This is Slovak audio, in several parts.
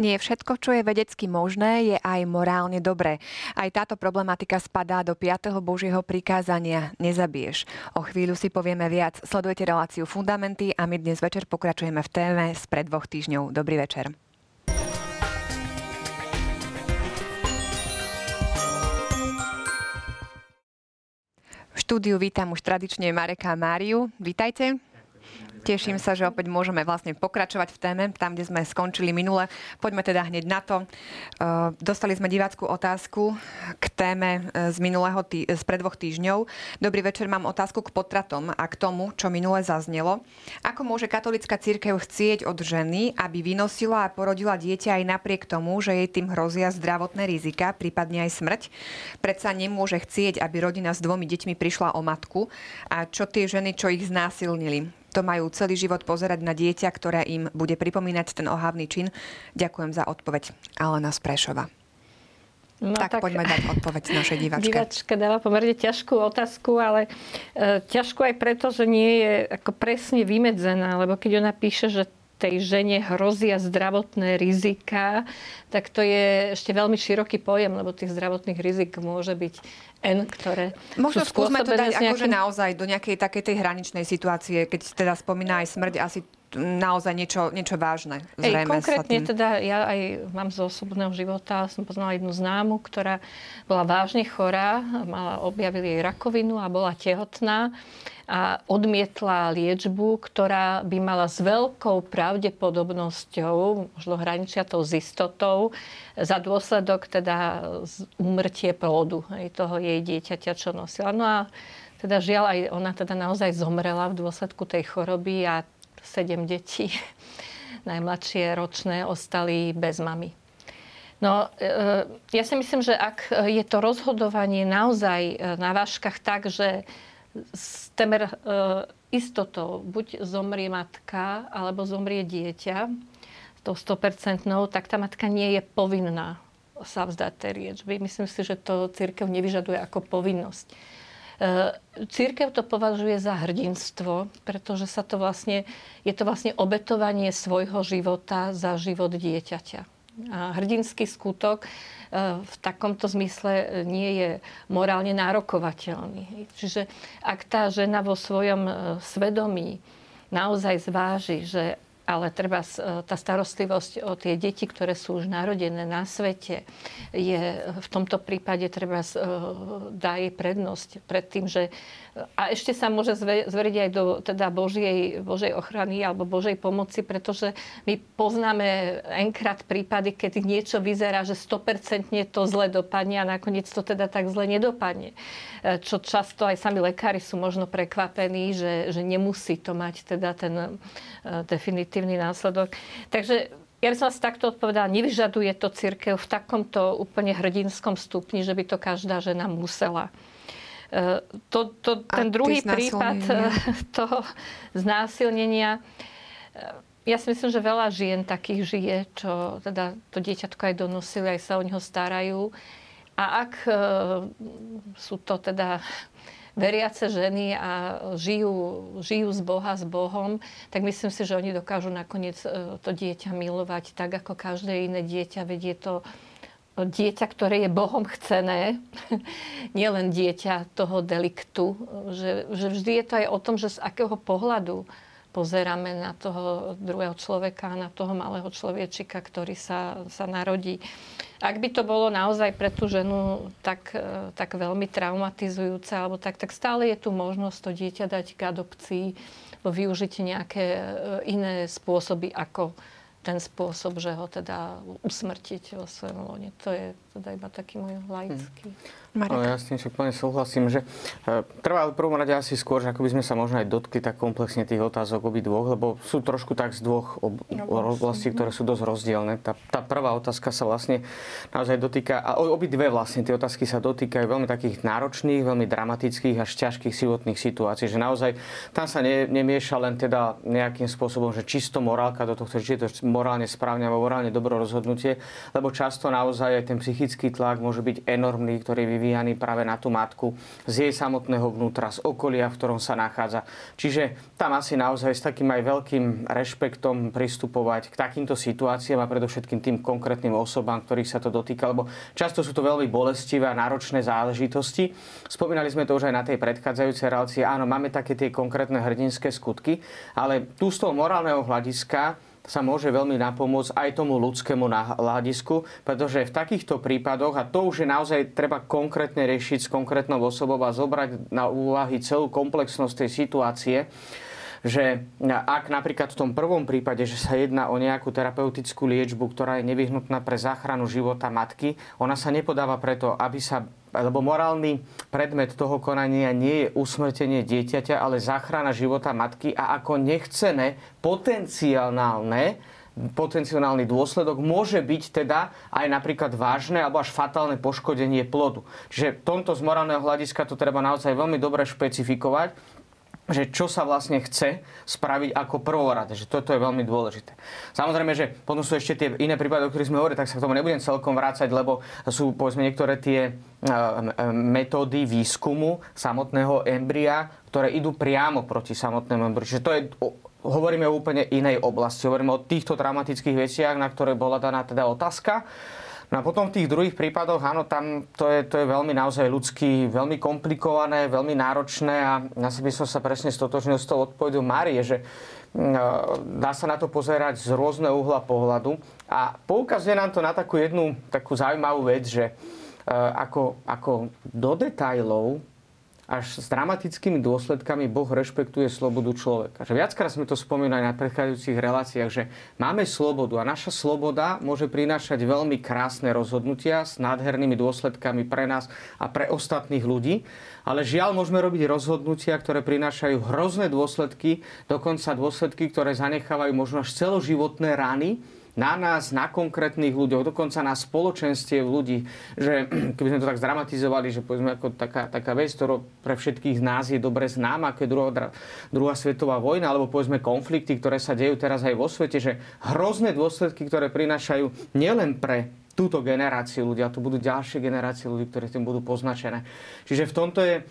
Nie všetko, čo je vedecky možné, je aj morálne dobré. Aj táto problematika spadá do 5. Božieho prikázania Nezabiješ. O chvíľu si povieme viac. Sledujete reláciu Fundamenty a my dnes večer pokračujeme v téme spred dvoch týždňov. Dobrý večer. V štúdiu vítam už tradične Mareka a Máriu. Vítajte. Teším sa, že opäť môžeme vlastne pokračovať v téme, tam, kde sme skončili minule. Poďme teda hneď na to. Uh, dostali sme diváckú otázku k téme uh, z minulého tý- z pred dvoch týždňov. Dobrý večer, mám otázku k potratom a k tomu, čo minule zaznelo. Ako môže katolická církev chcieť od ženy, aby vynosila a porodila dieťa aj napriek tomu, že jej tým hrozia zdravotné rizika, prípadne aj smrť? Predsa nemôže chcieť, aby rodina s dvomi deťmi prišla o matku. A čo tie ženy, čo ich znásilnili? To majú celý život pozerať na dieťa, ktoré im bude pripomínať ten ohavný čin? Ďakujem za odpoveď. Alena Sprešova. No, tak, tak poďme dať odpoveď našej divačke. Divačka dáva pomerne ťažkú otázku, ale e, ťažkú aj preto, že nie je ako presne vymedzená, lebo keď ona píše, že tej žene hrozia zdravotné rizika, tak to je ešte veľmi široký pojem, lebo tých zdravotných rizik môže byť N, ktoré Možno skúsme to dať nejakým... akože naozaj do nejakej takej tej hraničnej situácie, keď teda spomína aj smrť, asi naozaj niečo, niečo vážne. Zrejme Ej, konkrétne teda ja aj mám z osobného života, som poznala jednu známu, ktorá bola vážne chorá, mala, objavili jej rakovinu a bola tehotná a odmietla liečbu, ktorá by mala s veľkou pravdepodobnosťou, možno hraničia tou z istotou, za dôsledok teda umrtie plodu aj toho jej dieťaťa, čo nosila. No a teda žiaľ aj ona teda naozaj zomrela v dôsledku tej choroby a sedem detí, najmladšie ročné, ostali bez mamy. No, e, ja si myslím, že ak je to rozhodovanie naozaj na váškach tak, že s temer e, istotou buď zomrie matka, alebo zomrie dieťa, to 100%, tak tá matka nie je povinná sa vzdať tej liečby. Myslím si, že to církev nevyžaduje ako povinnosť. E, církev to považuje za hrdinstvo, pretože sa to vlastne, je to vlastne obetovanie svojho života za život dieťaťa. A hrdinský skutok v takomto zmysle nie je morálne nárokovateľný. Čiže ak tá žena vo svojom svedomí naozaj zváži, že ale treba e, tá starostlivosť o tie deti, ktoré sú už narodené na svete, je v tomto prípade treba e, dá jej prednosť pred tým, že a ešte sa môže zveriť aj do teda Božej, Božej ochrany alebo Božej pomoci, pretože my poznáme enkrát prípady, keď niečo vyzerá, že 100% to zle dopadne a nakoniec to teda tak zle nedopadne. E, čo často aj sami lekári sú možno prekvapení, že, že nemusí to mať teda ten e, definitívny následok. Takže ja by som vás takto odpovedala, nevyžaduje to církev v takomto úplne hrdinskom stupni, že by to každá žena musela to, to, ten druhý prípad toho znásilnenia, ja si myslím, že veľa žien takých žije, čo teda to dieťatko aj donosili, aj sa o neho starajú. A ak eh, sú to teda veriace ženy a žijú, žijú z Boha, s Bohom, tak myslím si, že oni dokážu nakoniec to dieťa milovať tak, ako každé iné dieťa. Vedie to dieťa, ktoré je Bohom chcené, nielen dieťa toho deliktu, že, že vždy je to aj o tom, že z akého pohľadu pozeráme na toho druhého človeka, na toho malého človečika, ktorý sa, sa narodí. Ak by to bolo naozaj pre tú ženu tak, tak veľmi traumatizujúce, alebo tak, tak stále je tu možnosť to dieťa dať k adopcii, využiť nejaké iné spôsoby, ako ten spôsob, že ho teda usmrtiť vo svojom lone. To je teda iba taký môj laický. Hmm. Marek. No, ja s tým však plne súhlasím, že e, trvá v prvom rade asi skôr, že ako by sme sa možno aj dotkli tak komplexne tých otázok obi dvoch, lebo sú trošku tak z dvoch ob- oblastí, ktoré sú dosť rozdielne. Tá, tá prvá otázka sa vlastne naozaj dotýka, a obi dve vlastne tie otázky sa dotýkajú veľmi takých náročných, veľmi dramatických až ťažkých životných situácií, že naozaj tam sa ne, nemieša len teda nejakým spôsobom, že čisto morálka do tohto, či je to morálne správne alebo morálne dobro rozhodnutie, lebo často naozaj aj ten psychický psychický tlak môže byť enormný, ktorý je vyvíjaný práve na tú matku z jej samotného vnútra, z okolia, v ktorom sa nachádza. Čiže tam asi naozaj s takým aj veľkým rešpektom pristupovať k takýmto situáciám a predovšetkým tým konkrétnym osobám, ktorých sa to dotýka, lebo často sú to veľmi bolestivé a náročné záležitosti. Spomínali sme to už aj na tej predchádzajúcej relácii. Áno, máme také tie konkrétne hrdinské skutky, ale tu z toho morálneho hľadiska sa môže veľmi napomôcť aj tomu ľudskému hľadisku, pretože v takýchto prípadoch, a to už je naozaj treba konkrétne riešiť s konkrétnou osobou a zobrať na úvahy celú komplexnosť tej situácie, že ak napríklad v tom prvom prípade, že sa jedná o nejakú terapeutickú liečbu, ktorá je nevyhnutná pre záchranu života matky, ona sa nepodáva preto, aby sa lebo morálny predmet toho konania nie je usmrtenie dieťaťa, ale záchrana života matky a ako nechcené potenciálne potenciálny dôsledok môže byť teda aj napríklad vážne alebo až fatálne poškodenie plodu. Čiže tomto z morálneho hľadiska to treba naozaj veľmi dobre špecifikovať, že čo sa vlastne chce spraviť ako prvorad, že toto je veľmi dôležité. Samozrejme, že potom sú ešte tie iné prípady, o ktorých sme hovorili, tak sa k tomu nebudem celkom vrácať, lebo sú povedzme niektoré tie e, e, metódy výskumu samotného embria, ktoré idú priamo proti samotnému embriu. Čiže to je hovoríme o úplne inej oblasti. Hovoríme o týchto dramatických veciach, na ktoré bola daná teda otázka. No a potom v tých druhých prípadoch, áno, tam to je, to je veľmi naozaj ľudský, veľmi komplikované, veľmi náročné a ja by som sa presne stotožnil s tou odpovedou Márie, že mm, dá sa na to pozerať z rôzneho uhla pohľadu a poukazuje nám to na takú jednu takú zaujímavú vec, že e, ako, ako do detajlov až s dramatickými dôsledkami Boh rešpektuje slobodu človeka. Že viackrát sme to spomínali na predchádzajúcich reláciách, že máme slobodu a naša sloboda môže prinášať veľmi krásne rozhodnutia s nádhernými dôsledkami pre nás a pre ostatných ľudí. Ale žiaľ, môžeme robiť rozhodnutia, ktoré prinášajú hrozné dôsledky, dokonca dôsledky, ktoré zanechávajú možno až celoživotné rany na nás, na konkrétnych ľuďoch, dokonca na spoločenstiev ľudí, že keby sme to tak zdramatizovali, že povedzme ako taká, taká vec, ktorá pre všetkých z nás je dobre známa, ako je druhá, druhá svetová vojna, alebo povedzme konflikty, ktoré sa dejú teraz aj vo svete, že hrozné dôsledky, ktoré prinášajú nielen pre túto generáciu ľudí, ale to budú ďalšie generácie ľudí, ktoré tým budú poznačené. Čiže v tomto je e,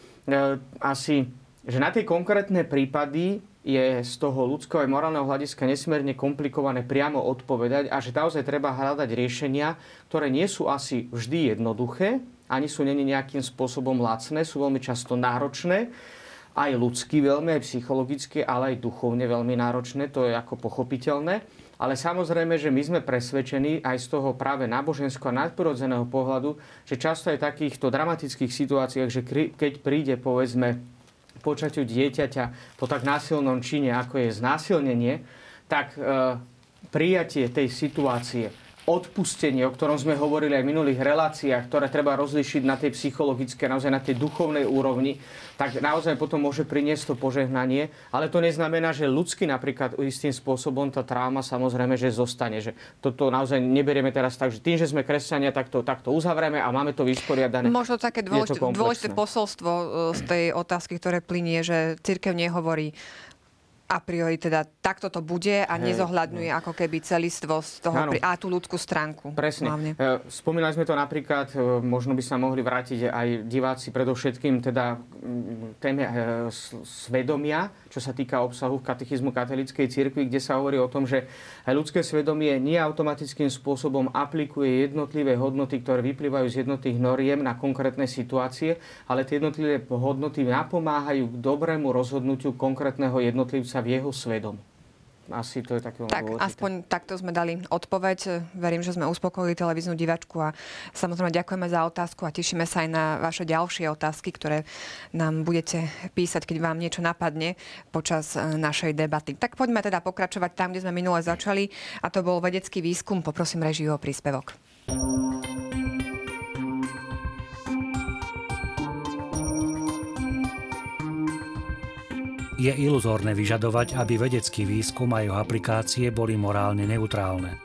asi, že na tie konkrétne prípady je z toho ľudského aj morálneho hľadiska nesmierne komplikované priamo odpovedať a že naozaj treba hľadať riešenia, ktoré nie sú asi vždy jednoduché, ani sú není nejakým spôsobom lacné, sú veľmi často náročné, aj ľudsky veľmi, aj psychologicky, ale aj duchovne veľmi náročné, to je ako pochopiteľné. Ale samozrejme, že my sme presvedčení aj z toho práve náboženského a nadprirodzeného pohľadu, že často aj v takýchto dramatických situáciách, že keď príde povedzme počaťu dieťaťa po tak násilnom čine, ako je znásilnenie, tak e, prijatie tej situácie, odpustenie, o ktorom sme hovorili aj v minulých reláciách, ktoré treba rozlišiť na tej psychologické, naozaj na tej duchovnej úrovni, tak naozaj potom môže priniesť to požehnanie. Ale to neznamená, že ľudsky napríklad istým spôsobom tá trauma samozrejme, že zostane. Že toto naozaj neberieme teraz tak, že tým, že sme kresťania, tak to, tak to uzavrieme a máme to vysporiadané. Možno také dôležité, dôležité posolstvo e, z tej otázky, ktoré plinie, že církev nehovorí a priori teda takto to bude a Hej, nezohľadňuje ako keby celistvo z toho ano. a tú ľudskú stránku. Presne. Hlavne. E, spomínali sme to napríklad, e, možno by sa mohli vrátiť aj diváci predovšetkým teda téme e, svedomia, čo sa týka obsahu katechizmu katolíckej cirkvi, kde sa hovorí o tom, že ľudské svedomie nie automatickým spôsobom aplikuje jednotlivé hodnoty, ktoré vyplývajú z jednotných noriem na konkrétne situácie, ale tie jednotlivé hodnoty napomáhajú k dobrému rozhodnutiu konkrétneho jednotlivca sa v jeho svedom. Asi to je také Tak dôležité. aspoň takto sme dali odpoveď. Verím, že sme uspokojili televíznu divačku a samozrejme ďakujeme za otázku a tešíme sa aj na vaše ďalšie otázky, ktoré nám budete písať, keď vám niečo napadne počas e, našej debaty. Tak poďme teda pokračovať tam, kde sme minule začali a to bol vedecký výskum. Poprosím režiu o príspevok. Je iluzórne vyžadovať, aby vedecký výskum a jeho aplikácie boli morálne neutrálne.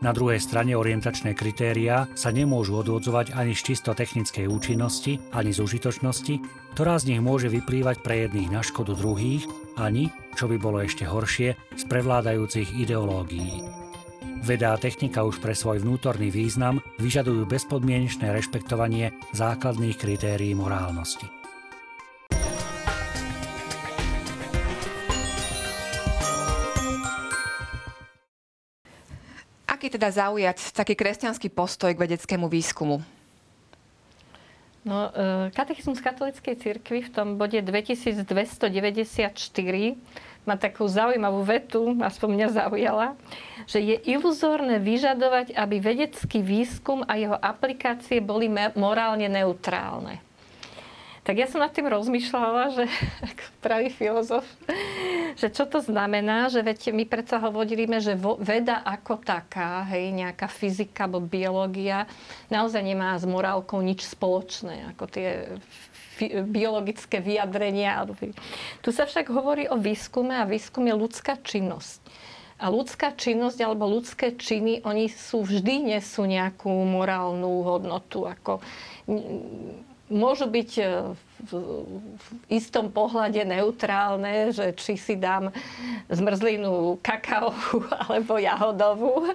Na druhej strane orientačné kritériá sa nemôžu odvodzovať ani z čisto technickej účinnosti, ani z užitočnosti, ktorá z nich môže vyplývať pre jedných na škodu druhých, ani, čo by bolo ešte horšie, z prevládajúcich ideológií. Veda a technika už pre svoj vnútorný význam vyžadujú bezpodmienečné rešpektovanie základných kritérií morálnosti. Aký teda zaujať taký kresťanský postoj k vedeckému výskumu? No, e, katechizmus katolíckej cirkvi v tom bode 2294 má takú zaujímavú vetu, aspoň mňa zaujala, že je iluzórne vyžadovať, aby vedecký výskum a jeho aplikácie boli morálne neutrálne. Tak ja som nad tým rozmýšľala, že ako pravý filozof, že čo to znamená, že veď my predsa hovoríme, že veda ako taká, hej, nejaká fyzika alebo biológia, naozaj nemá s morálkou nič spoločné, ako tie biologické vyjadrenia. Tu sa však hovorí o výskume a výskum je ľudská činnosť. A ľudská činnosť alebo ľudské činy, oni sú vždy nesú nejakú morálnu hodnotu. Ako môžu byť e, v, v istom pohľade neutrálne, že či si dám zmrzlinu kakaovú alebo jahodovú.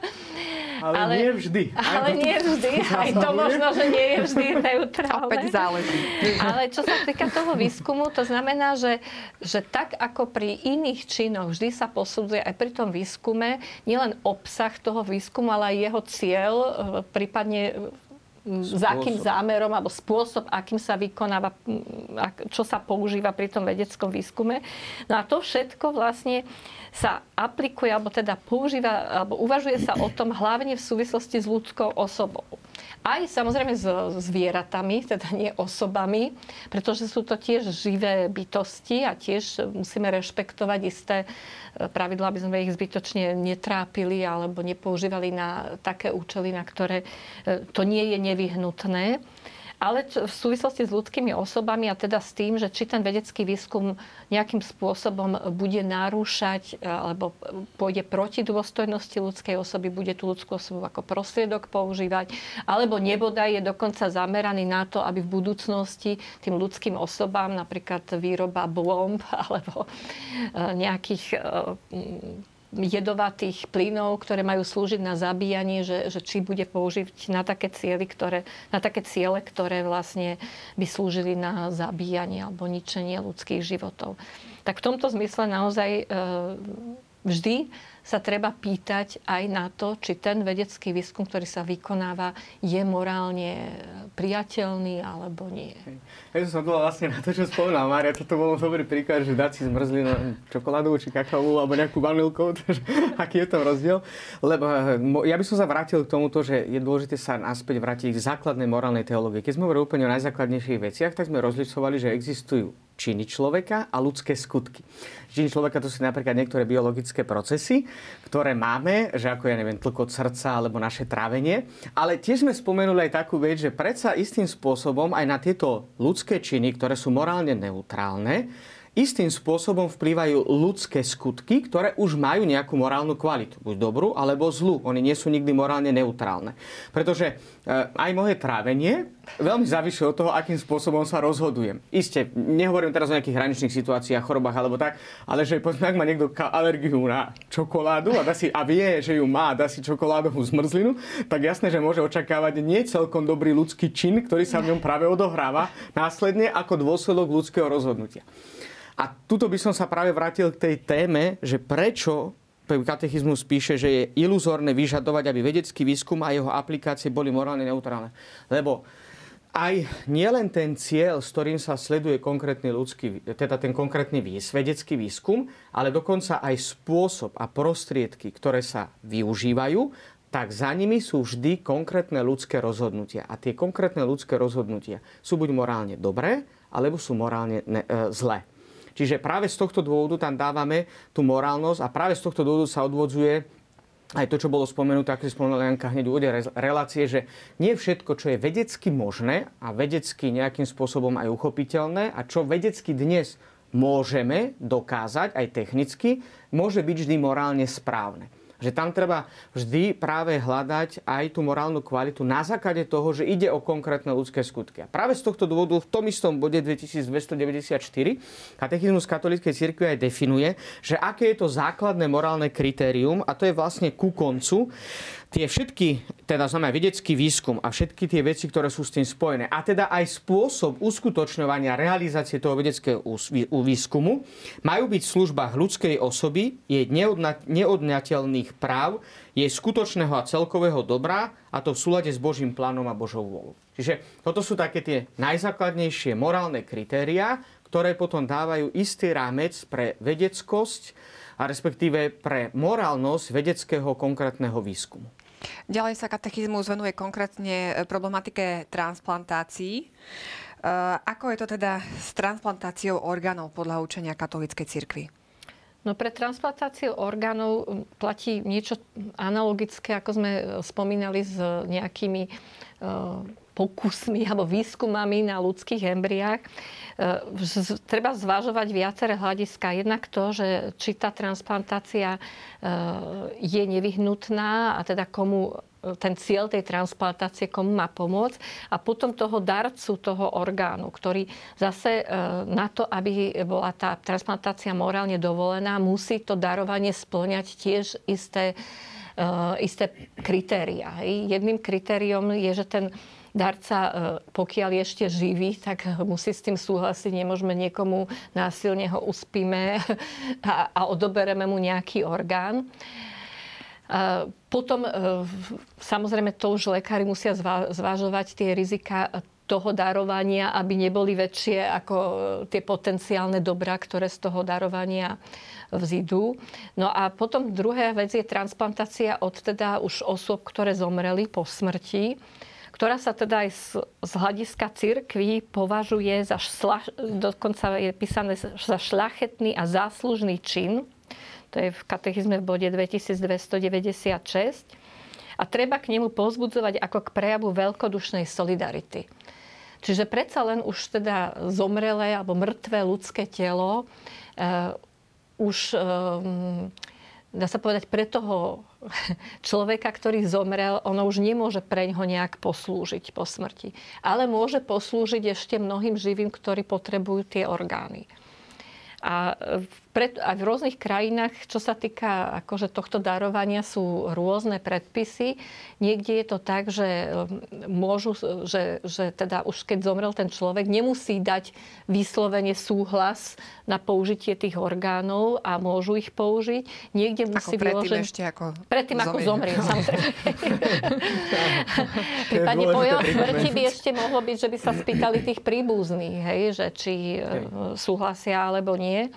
Ale, ale nie vždy. Ale nie vždy. Aj to možno, že nie je vždy neutrálne. Opäť záleží. Ale čo sa týka toho výskumu, to znamená, že, že tak ako pri iných činoch vždy sa posudzuje aj pri tom výskume nielen obsah toho výskumu, ale aj jeho cieľ, e, prípadne spôsob. za akým zámerom alebo spôsob, akým sa vykonáva, čo sa používa pri tom vedeckom výskume. No a to všetko vlastne sa aplikuje, alebo teda používa, alebo uvažuje sa o tom hlavne v súvislosti s ľudskou osobou. Aj samozrejme s zvieratami, teda nie osobami, pretože sú to tiež živé bytosti a tiež musíme rešpektovať isté e, pravidlá, aby sme ich zbytočne netrápili alebo nepoužívali na také účely, na ktoré e, to nie je nevyhnutné ale v súvislosti s ľudskými osobami a teda s tým, že či ten vedecký výskum nejakým spôsobom bude narúšať e, alebo pôjde proti dôstojnosti ľudskej osoby, bude tú ľudskú osobu ako prostriedok používať, alebo nebodaj je dokonca zameraný na to, aby v budúcnosti tým ľudským osobám, napríklad výroba bomb alebo e, nejakých e, jedovatých plynov, ktoré majú slúžiť na zabíjanie, že, že či bude použiť na také, cieľy, ktoré, na také ciele, ktoré vlastne by slúžili na zabíjanie alebo ničenie ľudských životov. Tak v tomto zmysle naozaj e, vždy sa treba pýtať aj na to, či ten vedecký výskum, ktorý sa vykonáva, je morálne priateľný alebo nie. Ja som sa vlastne na to, čo spomínala Mária. Toto bol dobrý príklad, že dať si zmrzlinu čokoládovú či kakaovú alebo nejakú vanilkou. aký je tam rozdiel? Lebo eh, ja by som sa vrátil k tomuto, že je dôležité sa naspäť vrátiť k základnej morálnej teológie. Keď sme hovorili úplne o najzákladnejších veciach, tak sme rozlišovali, že existujú činy človeka a ľudské skutky. Činy človeka to sú napríklad niektoré biologické procesy, ktoré máme, že ako ja neviem, tlkot srdca alebo naše trávenie. Ale tiež sme spomenuli aj takú vec, že predsa istým spôsobom aj na tieto ľudské činy, ktoré sú morálne neutrálne, istým spôsobom vplývajú ľudské skutky, ktoré už majú nejakú morálnu kvalitu. Buď dobrú, alebo zlú. Oni nie sú nikdy morálne neutrálne. Pretože e, aj moje trávenie veľmi závisí od toho, akým spôsobom sa rozhodujem. Isté, nehovorím teraz o nejakých hraničných situáciách, chorobách alebo tak, ale že povedzme, ak má niekto alergiu na čokoládu a, dá si, a vie, že ju má, dá si čokoládovú zmrzlinu, tak jasné, že môže očakávať nie celkom dobrý ľudský čin, ktorý sa v ňom práve odohráva, následne ako dôsledok ľudského rozhodnutia. A tuto by som sa práve vrátil k tej téme, že prečo katechizmus píše, že je iluzórne vyžadovať, aby vedecký výskum a jeho aplikácie boli morálne neutrálne. Lebo aj nielen ten cieľ, s ktorým sa sleduje konkrétny ľudský, teda ten konkrétny výs, vedecký výskum, ale dokonca aj spôsob a prostriedky, ktoré sa využívajú, tak za nimi sú vždy konkrétne ľudské rozhodnutia. A tie konkrétne ľudské rozhodnutia sú buď morálne dobré, alebo sú morálne ne, e, zlé. Čiže práve z tohto dôvodu tam dávame tú morálnosť a práve z tohto dôvodu sa odvodzuje aj to, čo bolo spomenuté, ako si spomenula Janka hneď úvode relácie, že nie všetko, čo je vedecky možné a vedecky nejakým spôsobom aj uchopiteľné a čo vedecky dnes môžeme dokázať aj technicky, môže byť vždy morálne správne. Že tam treba vždy práve hľadať aj tú morálnu kvalitu na základe toho, že ide o konkrétne ľudské skutky. A práve z tohto dôvodu v tom istom bode 2294 katechizmus katolíckej cirkvi aj definuje, že aké je to základné morálne kritérium a to je vlastne ku koncu tie všetky, teda znamená vedecký výskum a všetky tie veci, ktoré sú s tým spojené, a teda aj spôsob uskutočňovania realizácie toho vedeckého výskumu, majú byť v službách ľudskej osoby, jej neodňateľných práv, jej skutočného a celkového dobra, a to v súlade s Božím plánom a Božou vôľou. Čiže toto sú také tie najzákladnejšie morálne kritériá, ktoré potom dávajú istý rámec pre vedeckosť a respektíve pre morálnosť vedeckého konkrétneho výskumu. Ďalej sa katechizmus venuje konkrétne e, problematike transplantácií. E, ako je to teda s transplantáciou orgánov podľa učenia katolíckej cirkvi? No pre transplantáciu orgánov platí niečo analogické, ako sme e, spomínali s nejakými pokusmi alebo výskumami na ľudských embriách. Treba zvažovať viaceré hľadiska. Jednak to, že či tá transplantácia je nevyhnutná a teda komu ten cieľ tej transplantácie, komu má pomôcť a potom toho darcu toho orgánu, ktorý zase na to, aby bola tá transplantácia morálne dovolená, musí to darovanie splňať tiež isté, isté kritéria. Jedným kritériom je, že ten darca, e, pokiaľ je ešte živý, tak musí s tým súhlasiť. Nemôžeme niekomu násilne ho uspíme a, a odobereme mu nejaký orgán. E, potom, e, samozrejme, to už lekári musia zvážovať tie rizika toho darovania, aby neboli väčšie ako tie potenciálne dobrá, ktoré z toho darovania vzidú. No a potom druhá vec je transplantácia od teda už osôb, ktoré zomreli po smrti ktorá sa teda aj z, z hľadiska cirkví považuje za šla, dokonca je písané za šľachetný a záslužný čin. To je v katechizme v bode 2296. A treba k nemu pozbudzovať ako k prejavu veľkodušnej solidarity. Čiže predsa len už teda zomrelé alebo mŕtve ľudské telo uh, už um, dá sa povedať, pre toho človeka, ktorý zomrel, ono už nemôže pre ňoho nejak poslúžiť po smrti. Ale môže poslúžiť ešte mnohým živým, ktorí potrebujú tie orgány. A pred, aj v rôznych krajinách, čo sa týka akože tohto darovania, sú rôzne predpisy. Niekde je to tak, že um, môžu, že, že teda už keď zomrel ten človek, nemusí dať vyslovene súhlas na použitie tých orgánov a môžu ich použiť. Niekde musí ako predtým vyložen... ešte ako Predtým ako zomrie, samozrejme. Prípadne po jeho smrti by ešte mohlo byť, že by sa spýtali tých príbuzných, hej, že či okay. E, súhlasia alebo nie.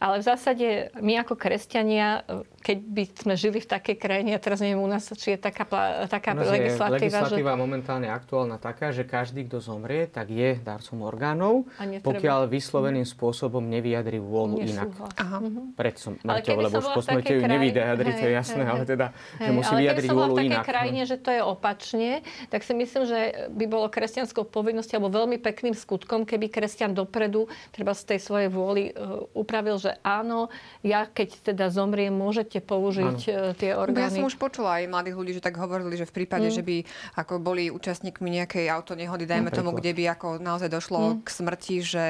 Ale v zásade my ako kresťania, keď by sme žili v takej krajine, a teraz neviem u nás, či je taká, taká no, legislatíva. Legislatíva že... momentálne aktuálna taká, že každý, kto zomrie, tak je darcom orgánov, pokiaľ vysloveným spôsobom nevyjadri vôľu inak. Aha. Mhm. Pred som mŕťou, lebo už po smrti ju nevyjadri, to je jasné, hej, ale teda, hej, že musí vyjadriť vôľu inak. Ale v takej krajine, že to je opačne, tak si myslím, že by bolo kresťanskou povinnosťou alebo veľmi pekným skutkom, keby kresťan dopredu treba z tej svojej vôly uh, upravil, že áno, ja keď teda zomriem, môžete použiť áno. E, tie orgány. Ja som už počula aj mladých ľudí, že tak hovorili, že v prípade, mm. že by ako boli účastníkmi nejakej autonehody, dajme mm. tomu, kde by ako naozaj došlo mm. k smrti, že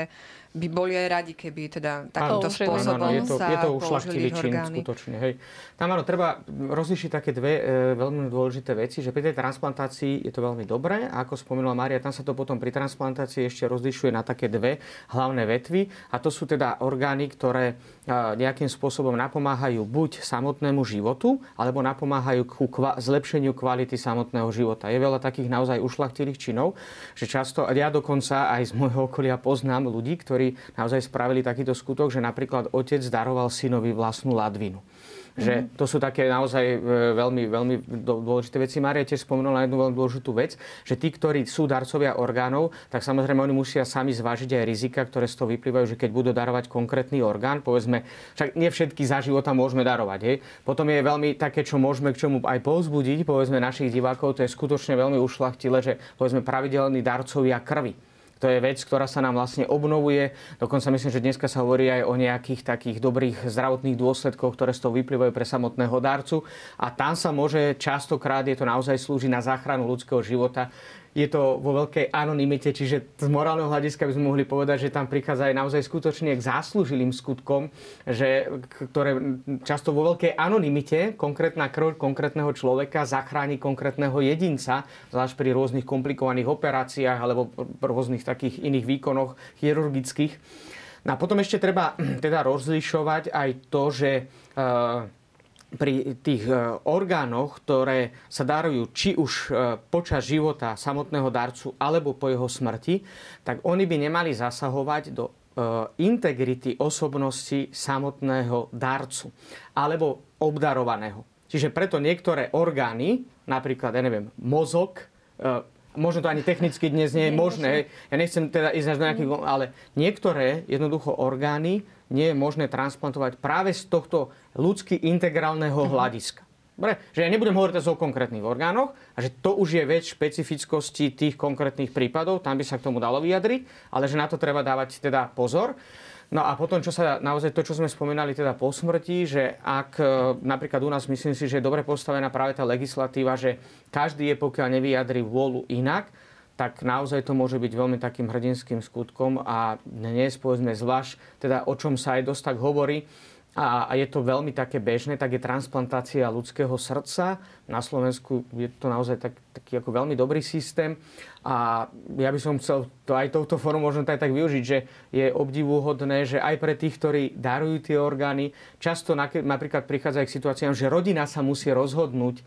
by boli aj radi, keby teda takýmto spôsobom áno, je to, sa je to ušlachtilý čin, skutočne. Hej. Tam áno, treba rozlišiť také dve e, veľmi dôležité veci, že pri tej transplantácii je to veľmi dobré a ako spomínala Mária, tam sa to potom pri transplantácii ešte rozlišuje na také dve hlavné vetvy a to sú teda orgány, ktoré e, nejakým spôsobom napomáhajú buď samotnému životu, alebo napomáhajú k kva- zlepšeniu kvality samotného života. Je veľa takých naozaj ušlachtilých činov, že často, ja dokonca aj z môjho okolia poznám ľudí, ktorí ktorí naozaj spravili takýto skutok, že napríklad otec daroval synovi vlastnú ladvinu. Že mm-hmm. to sú také naozaj e, veľmi, veľmi dôležité veci. Mária tiež spomenula jednu veľmi dôležitú vec, že tí, ktorí sú darcovia orgánov, tak samozrejme oni musia sami zvážiť aj rizika, ktoré z toho vyplývajú, že keď budú darovať konkrétny orgán, povedzme, však nie všetky za života môžeme darovať. Hej. Potom je veľmi také, čo môžeme k čomu aj povzbudiť, povedzme našich divákov, to je skutočne veľmi ušlachtilé, že povedzme pravidelní darcovia krvi To je vec, ktorá sa nám vlastne obnovuje. Dokonca myslím, že dneska sa hovorí aj o nejakých takých dobrých zdravotných dôsledkoch, ktoré z toho vyplývajú pre samotného darcu. A tam sa môže častokrát, je to naozaj slúži na záchranu ľudského života, je to vo veľkej anonimite, čiže z morálneho hľadiska by sme mohli povedať, že tam prichádza aj naozaj skutočne k záslužilým skutkom, že, ktoré často vo veľkej anonimite konkrétna krv konkrétneho človeka zachráni konkrétneho jedinca, zvlášť pri rôznych komplikovaných operáciách alebo rôznych takých iných výkonoch chirurgických. No a potom ešte treba teda rozlišovať aj to, že e, pri tých e, orgánoch, ktoré sa darujú či už e, počas života samotného darcu alebo po jeho smrti, tak oni by nemali zasahovať do e, integrity osobnosti samotného darcu alebo obdarovaného. Čiže preto niektoré orgány, napríklad, ja neviem, mozog, možno to ani technicky dnes nie je možné, ja nechcem teda ísť až do nejakých, ale niektoré jednoducho orgány nie je možné transplantovať práve z tohto ľudsky integrálneho uh-huh. hľadiska. Dobre, že ja nebudem hovoriť o konkrétnych orgánoch a že to už je vec špecifickosti tých konkrétnych prípadov, tam by sa k tomu dalo vyjadriť, ale že na to treba dávať teda pozor. No a potom, čo sa naozaj to, čo sme spomínali teda po smrti, že ak e, napríklad u nás myslím si, že je dobre postavená práve tá legislatíva, že každý je, pokiaľ nevyjadri vôľu inak, tak naozaj to môže byť veľmi takým hrdinským skutkom a dnes povedzme zvlášť, teda o čom sa aj dosť tak hovorí, a, je to veľmi také bežné, tak je transplantácia ľudského srdca. Na Slovensku je to naozaj tak, taký ako veľmi dobrý systém a ja by som chcel to aj touto formou možno aj tak využiť, že je obdivuhodné, že aj pre tých, ktorí darujú tie orgány, často napríklad prichádza k situáciám, že rodina sa musí rozhodnúť, e,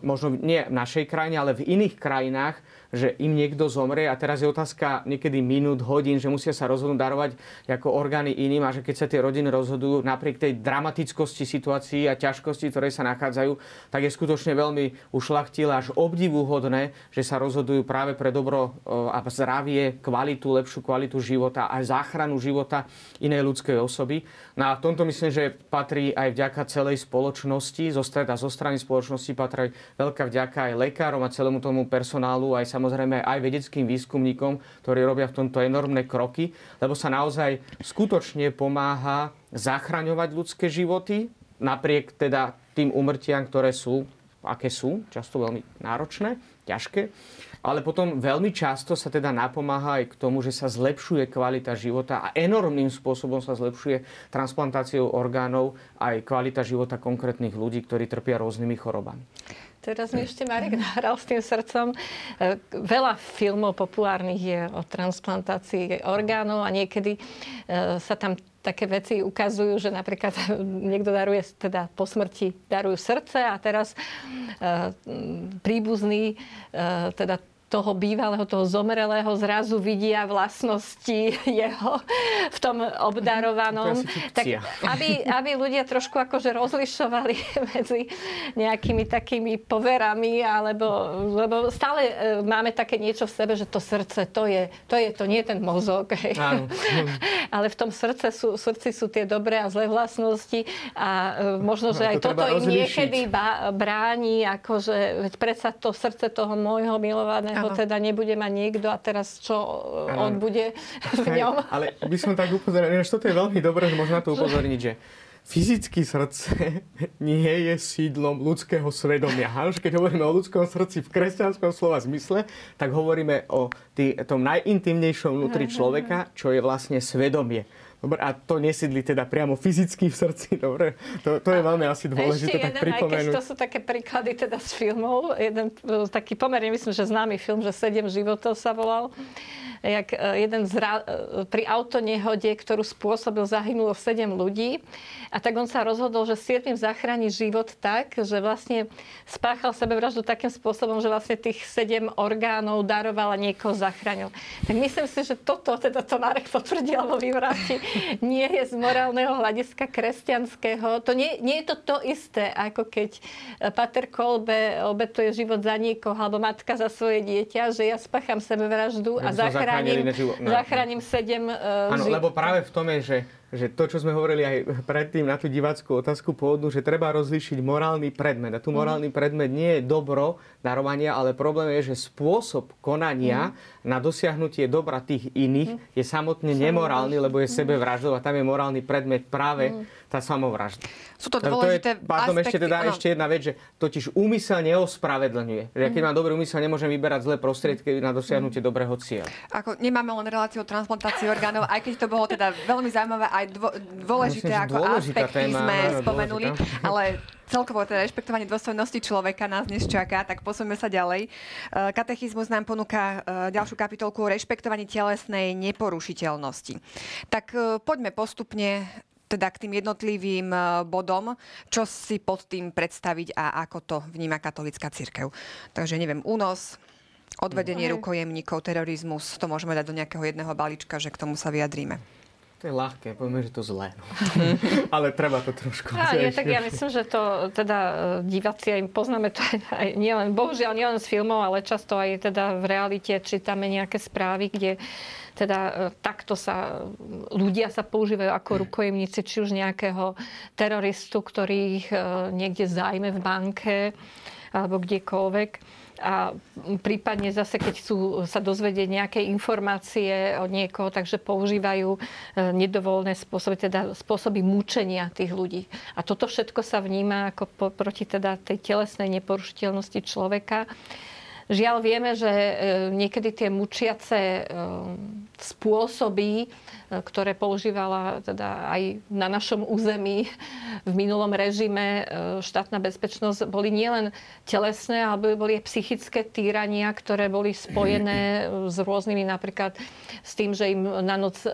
možno nie v našej krajine, ale v iných krajinách, že im niekto zomrie a teraz je otázka niekedy minút, hodín, že musia sa rozhodnúť darovať ako orgány iným a že keď sa tie rodiny rozhodujú napriek tej dramatickosti situácií a ťažkosti, ktoré sa nachádzajú, tak je skutočne veľmi ušlachtilé až obdivuhodné, že sa rozhodujú práve pre dobro a zdravie, kvalitu, lepšiu kvalitu života a záchranu života inej ľudskej osoby. No v tomto myslím, že patrí aj vďaka celej spoločnosti, zo, streda, zo strany spoločnosti patrí veľká vďaka aj lekárom a celému tomu personálu, aj samozrejme aj vedeckým výskumníkom, ktorí robia v tomto enormné kroky, lebo sa naozaj skutočne pomáha zachraňovať ľudské životy, napriek teda tým umrtiam, ktoré sú, aké sú, často veľmi náročné, ťažké. Ale potom veľmi často sa teda napomáha aj k tomu, že sa zlepšuje kvalita života a enormným spôsobom sa zlepšuje transplantáciou orgánov aj kvalita života konkrétnych ľudí, ktorí trpia rôznymi chorobami. Teraz mi ešte Marek nahral s tým srdcom. E, veľa filmov populárnych je o transplantácii orgánov a niekedy e, sa tam také veci ukazujú, že napríklad niekto daruje, teda po smrti darujú srdce a teraz e, príbuzný, teda toho bývalého, toho zomrelého zrazu vidia vlastnosti jeho v tom obdarovanom. tak aby, aby ľudia trošku akože rozlišovali medzi nejakými takými poverami, alebo, lebo stále e, máme také niečo v sebe, že to srdce, to je, to je, to nie je ten mozog. Hej. Ale v tom srdce sú, srdci sú tie dobré a zlé vlastnosti a e, možno, že aj to toto im niekedy bráni, akože predsa to srdce toho môjho milovaného ho teda nebude mať niekto a teraz čo ano. on bude v ňom. Ale by som tak upozornil, že toto je veľmi dobré, že možno to upozorniť, že fyzické srdce nie je sídlom ľudského svedomia. Keď hovoríme o ľudskom srdci v kresťanskom slova zmysle, tak hovoríme o tý, tom najintimnejšom vnútri človeka, čo je vlastne svedomie. Dobre, a to nesídli teda priamo fyzicky v srdci, dobre? To, to je veľmi asi dôležité Ešte tak jeden, pripomenúť. Aj keď to sú také príklady teda z filmov, jeden taký pomerne, myslím, že známy film, že Sedem životov sa volal jak e, jeden zra- e, pri autonehode, ktorú spôsobil, zahynulo 7 ľudí. A tak on sa rozhodol, že 7 zachráni život tak, že vlastne spáchal sebevraždu takým spôsobom, že vlastne tých 7 orgánov daroval a niekoho zachránil. Tak myslím si, že toto, teda to Marek potvrdil alebo vyvráti, nie je z morálneho hľadiska kresťanského. To nie, nie je to to isté, ako keď Pater Kolbe obetuje život za niekoho alebo matka za svoje dieťa, že ja spácham sebevraždu a zachránim, no. zachránim sedem uh, Áno, lebo práve v tom je, že že to, čo sme hovorili aj predtým na tú diváckú otázku pôvodnú, že treba rozlíšiť morálny predmet. A tu morálny predmet nie je dobro darovania, ale problém je, že spôsob konania na dosiahnutie dobra tých iných je samotne nemorálny, lebo je sebevraždou a tam je morálny predmet práve tá samovražda. Sú to to dôležité je, pardon, ešte, aspekty, teda, áno. ešte jedna vec, že totiž úmysel neospravedlňuje. Že keď mám dobrý úmysel, nemôžem vyberať zlé prostriedky na dosiahnutie dobrého cieľa. Ako nemáme len reláciu o transplantácii orgánov, aj keď to bolo teda veľmi zaujímavé, aj dvo, dôležité Myslím, ako dôležitá aspekty téma, sme áno, spomenuli, dôležitá. ale celkovo teda rešpektovanie dôstojnosti človeka nás dnes čaká, tak posúňme sa ďalej. E, Katechizmus nám ponúka e, ďalšiu kapitolku o rešpektovaní telesnej neporušiteľnosti. Tak e, poďme postupne teda k tým jednotlivým bodom, čo si pod tým predstaviť a ako to vníma katolická církev. Takže neviem, únos, odvedenie Hej. rukojemníkov, terorizmus, to môžeme dať do nejakého jedného balíčka, že k tomu sa vyjadríme. To je ľahké, povieme, že to zlé. No. Ale treba to trošku. A nie, tak ja myslím, že to teda e, diváci aj poznáme to aj, aj nielen, bohužiaľ nielen z filmov, ale často aj teda v realite čítame nejaké správy, kde teda e, takto sa ľudia sa používajú ako rukojemníci, či už nejakého teroristu, ktorý ich e, niekde zájme v banke alebo kdekoľvek. A prípadne zase, keď chcú sa dozvedieť nejaké informácie od niekoho, takže používajú e, nedovolené spôsoby, teda spôsoby mučenia tých ľudí. A toto všetko sa vníma ako po, proti teda tej telesnej neporušiteľnosti človeka. Žiaľ vieme, že e, niekedy tie mučiace e, spôsoby, e, ktoré používala teda aj na našom území v minulom režime štátna bezpečnosť, boli nielen telesné, ale boli aj psychické týrania, ktoré boli spojené s rôznymi napríklad s tým, že im na noc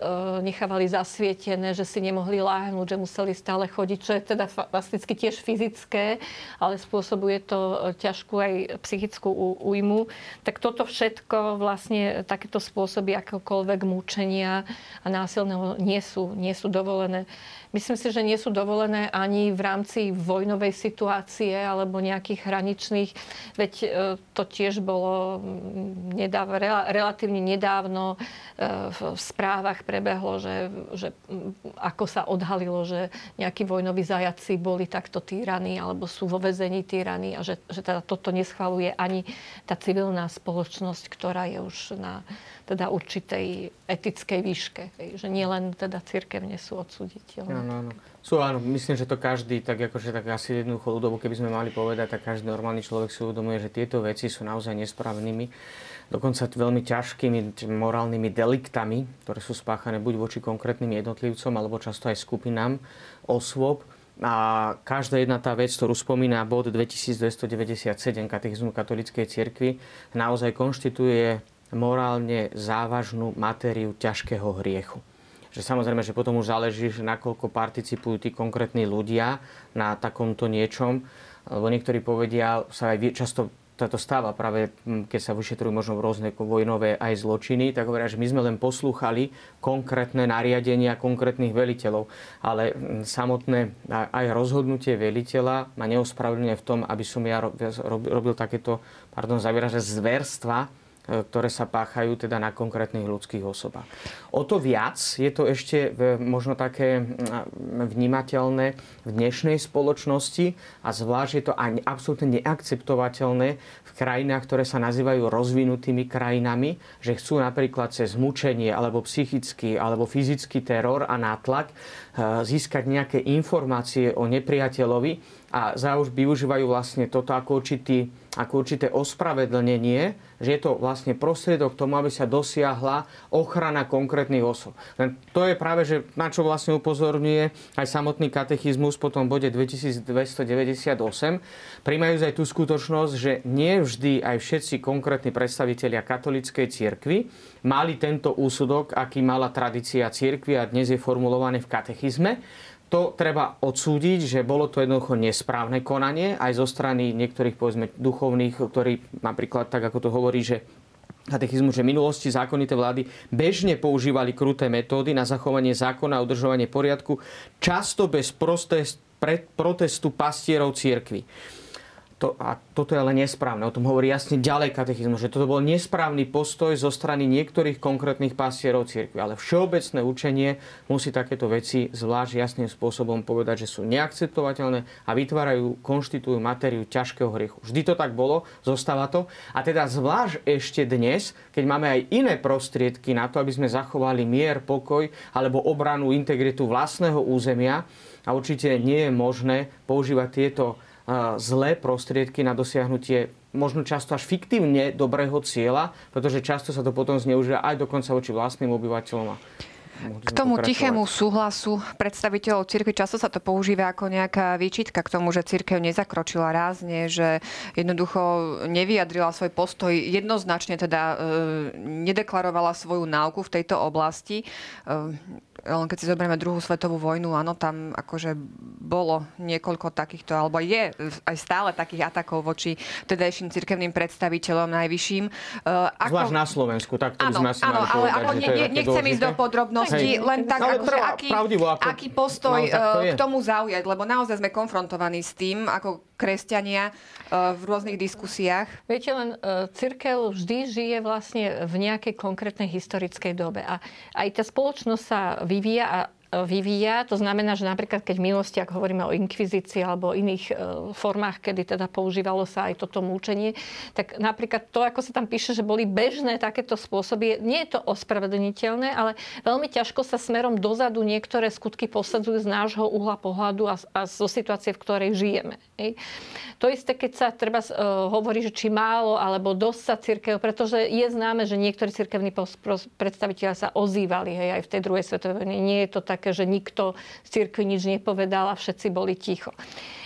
nechávali zasvietené, že si nemohli láhnuť, že museli stále chodiť, čo je teda fakticky tiež fyzické, ale spôsobuje to ťažkú aj psychickú ú- újmu. Tak toto všetko vlastne takéto spôsoby akokoľvek mučenia a násilného nie sú, nie sú dovolené. Myslím si, že nie sú dovolené ani v rámci vojnovej situácie alebo nejakých hraničných, veď e, to tiež bolo mm, nedáv, rela- relatívne nedávno e, v správach prebehlo, že, že mm, ako sa odhalilo, že nejakí vojnoví zajaci boli takto týraní alebo sú vo vezení týraní a že, že teda toto neschvaluje ani tá civilná spoločnosť, ktorá je už na teda určitej etickej výške. Že nielen teda církev nesú odsuditeľné. Áno, áno. Sú, áno, myslím, že to každý, tak akože tak asi jednoducho ľudovo, keby sme mali povedať, tak každý normálny človek si uvedomuje, že tieto veci sú naozaj nesprávnymi, dokonca veľmi ťažkými morálnymi deliktami, ktoré sú spáchané buď voči konkrétnym jednotlivcom, alebo často aj skupinám osôb. A každá jedna tá vec, ktorú spomína bod 2297 katechizmu katolíckej cirkvi, naozaj konštituje morálne závažnú matériu ťažkého hriechu. Že samozrejme, že potom už záleží, že nakoľko participujú tí konkrétni ľudia na takomto niečom. Lebo niektorí povedia, sa aj často toto stáva práve, hm, keď sa vyšetrujú možno rôzne vojnové aj zločiny, tak hovoria, že my sme len poslúchali konkrétne nariadenia konkrétnych veliteľov. Ale hm, samotné aj rozhodnutie veliteľa ma neospravedlňuje v tom, aby som ja ro- robil, takéto, pardon, zavýraže zverstva, ktoré sa páchajú teda na konkrétnych ľudských osobách. O to viac je to ešte možno také vnímateľné v dnešnej spoločnosti a zvlášť je to aj absolútne neakceptovateľné v krajinách, ktoré sa nazývajú rozvinutými krajinami, že chcú napríklad cez mučenie alebo psychický alebo fyzický teror a nátlak e, získať nejaké informácie o nepriateľovi a za už využívajú vlastne toto ako určitý ako určité ospravedlnenie, že je to vlastne prostriedok k tomu, aby sa dosiahla ochrana konkrétnych osob. To je práve, že na čo vlastne upozorňuje aj samotný katechizmus po tom bode 2298. Príjmajú aj tú skutočnosť, že nie vždy aj všetci konkrétni predstavitelia katolíckej cirkvi mali tento úsudok, aký mala tradícia cirkvi a dnes je formulované v katechizme to treba odsúdiť, že bolo to jednoducho nesprávne konanie aj zo strany niektorých povedzme duchovných, ktorí napríklad tak ako to hovorí, že katechizmu, že v minulosti zákonité vlády bežne používali kruté metódy na zachovanie zákona a udržovanie poriadku, často bez protestu pastierov cirkvi. To, a toto je ale nesprávne. O tom hovorí jasne ďalej katechizmus, že toto bol nesprávny postoj zo strany niektorých konkrétnych pastierov cirkvi. Ale všeobecné učenie musí takéto veci zvlášť jasným spôsobom povedať, že sú neakceptovateľné a vytvárajú, konštitujú matériu ťažkého hriechu. Vždy to tak bolo, zostáva to. A teda zvlášť ešte dnes, keď máme aj iné prostriedky na to, aby sme zachovali mier, pokoj alebo obranu integritu vlastného územia, a určite nie je možné používať tieto zlé prostriedky na dosiahnutie možno často až fiktívne dobrého cieľa, pretože často sa to potom zneužíva aj dokonca voči vlastným obyvateľom. K tomu tichému súhlasu predstaviteľov cirkvi často sa to používa ako nejaká výčitka k tomu, že cirkev nezakročila rázne, že jednoducho nevyjadrila svoj postoj, jednoznačne teda e, nedeklarovala svoju náuku v tejto oblasti. E, len keď si zoberieme druhú svetovú vojnu, áno, tam akože bolo niekoľko takýchto, alebo je aj stále takých atakov voči tedajším cirkevným predstaviteľom najvyšším. Uh, ako... Zvlášť na Slovensku, tak to áno, by sme asi áno, ale ako ne, ne, nechcem ísť do podrobností, Hej. len tak, no, akože, aký, pravdivo, ako... aký postoj no, to k tomu zaujať, lebo naozaj sme konfrontovaní s tým, ako kresťania v rôznych diskusiách. Viete, len uh, církev vždy žije vlastne v nejakej konkrétnej historickej dobe. A aj tá spoločnosť sa vyvíja a vyvíja. To znamená, že napríklad keď v minulosti, ak hovoríme o inkvizícii alebo iných formách, kedy teda používalo sa aj toto múčenie, tak napríklad to, ako sa tam píše, že boli bežné takéto spôsoby, nie je to ospravedlniteľné, ale veľmi ťažko sa smerom dozadu niektoré skutky posadzujú z nášho uhla pohľadu a, a zo situácie, v ktorej žijeme. Hej. To isté, keď sa treba uh, hovorí, že či málo alebo dosť sa církev, pretože je známe, že niektorí cirkevní predstaviteľia sa ozývali hej, aj v tej druhej svetovej vojne. Nie je to tak také, že nikto z cirkvi nič nepovedal a všetci boli ticho.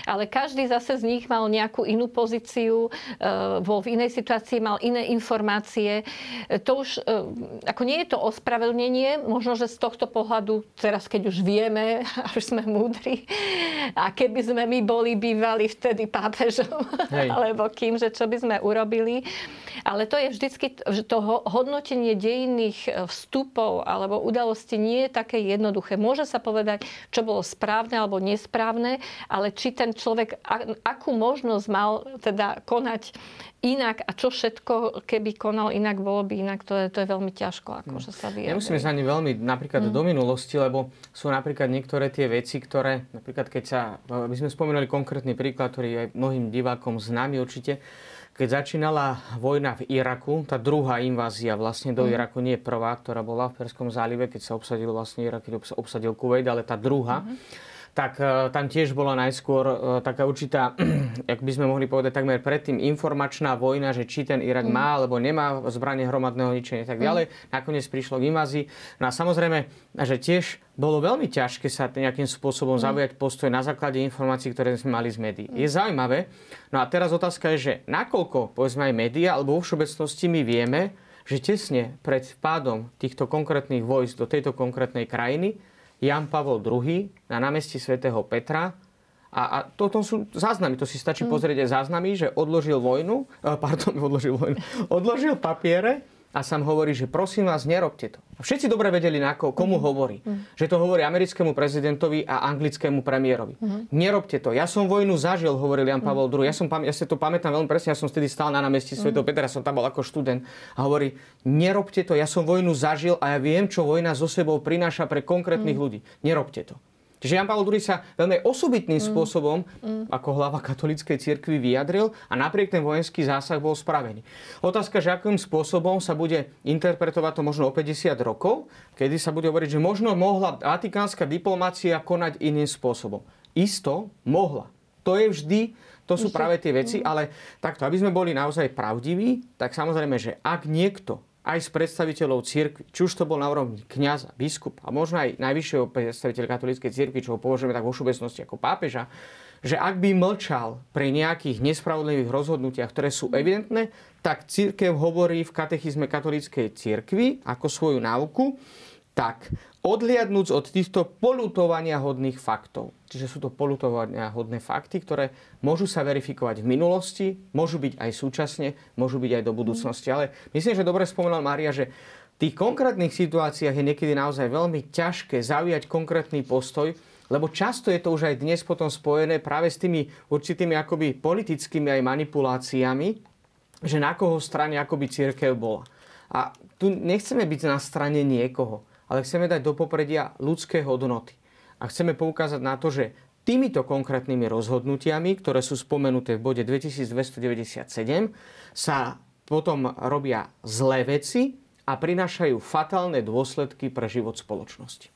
Ale každý zase z nich mal nejakú inú pozíciu, e, vo v inej situácii mal iné informácie. E, to už, e, ako nie je to ospravedlnenie, možno, že z tohto pohľadu, teraz keď už vieme, a už sme múdri, a keby sme my boli bývali vtedy pápežom, Hej. alebo kým, že čo by sme urobili. Ale to je vždycky, to hodnotenie dejinných vstupov alebo udalostí nie je také jednoduché. Môže sa povedať, čo bolo správne alebo nesprávne, ale či ten človek, akú možnosť mal teda konať inak a čo všetko, keby konal inak, bolo by inak, to je, to je veľmi ťažko akože sa vyjadriť. Nemusíme sa ani veľmi napríklad mm. do minulosti, lebo sú napríklad niektoré tie veci, ktoré, napríklad keď sa, my sme spomenuli konkrétny príklad, ktorý je mnohým divákom známy určite, keď začínala vojna v Iraku, tá druhá invázia vlastne do mm. Iraku, nie prvá, ktorá bola v Perskom zálive, keď sa obsadil vlastne Irak, keď obsadil Kuwait, ale tá druhá. Mm-hmm tak e, tam tiež bola najskôr e, taká určitá, jak by sme mohli povedať takmer predtým, informačná vojna, že či ten Irak mm. má alebo nemá zbranie hromadného ničenia tak ďalej. Mm. Nakoniec prišlo k invázii. No a samozrejme, že tiež bolo veľmi ťažké sa nejakým spôsobom mm. zaujať postoj na základe informácií, ktoré sme mali z médií. Mm. Je zaujímavé. No a teraz otázka je, že nakoľko, povedzme aj médiá, alebo vo všeobecnosti my vieme, že tesne pred pádom týchto konkrétnych vojsk do tejto konkrétnej krajiny Jan Pavol II na námestí svätého Petra a, a toto sú záznamy, to si stačí mm. pozrieť aj záznamy, že odložil vojnu, eh, pardon, odložil vojnu, odložil papiere a sám hovorí, že prosím vás, nerobte to. A všetci dobre vedeli, na komu mm. hovorí. Mm. Že to hovorí americkému prezidentovi a anglickému premiérovi. Mm. Nerobte to. Ja som vojnu zažil, hovoril Jan Pavel II. Ja, som, ja si to pamätám veľmi presne, ja som vtedy stál na námestí mm. Sv. Petra, som tam bol ako študent. A hovorí, nerobte to, ja som vojnu zažil a ja viem, čo vojna so sebou prináša pre konkrétnych mm. ľudí. Nerobte to. Čiže Jan Pavel II sa veľmi osobitným mm. spôsobom mm. ako hlava katolíckej cirkvi vyjadril a napriek ten vojenský zásah bol spravený. Otázka, že akým spôsobom sa bude interpretovať to možno o 50 rokov, kedy sa bude hovoriť, že možno mohla vatikánska diplomácia konať iným spôsobom. Isto mohla. To je vždy to sú práve tie veci, ale takto, aby sme boli naozaj pravdiví, tak samozrejme, že ak niekto aj z predstaviteľov cirkvi, či už to bol na úrovni kniaza, biskup a možno aj najvyššieho predstaviteľa katolíckej cirkvi, čo ho považujeme tak vo všeobecnosti ako pápeža, že ak by mlčal pri nejakých nespravodlivých rozhodnutiach, ktoré sú evidentné, tak církev hovorí v katechizme katolíckej cirkvi ako svoju náuku, tak odliadnúc od týchto polutovania hodných faktov, čiže sú to polutovania hodné fakty, ktoré môžu sa verifikovať v minulosti, môžu byť aj súčasne, môžu byť aj do budúcnosti. Ale myslím, že dobre spomenula Mária, že v tých konkrétnych situáciách je niekedy naozaj veľmi ťažké zaujať konkrétny postoj, Lebo často je to už aj dnes potom spojené práve s tými určitými akoby politickými aj manipuláciami, že na koho strane akoby církev bola. A tu nechceme byť na strane niekoho, ale chceme dať do popredia ľudské hodnoty. A chceme poukázať na to, že týmito konkrétnymi rozhodnutiami, ktoré sú spomenuté v bode 2297, sa potom robia zlé veci a prinášajú fatálne dôsledky pre život spoločnosti.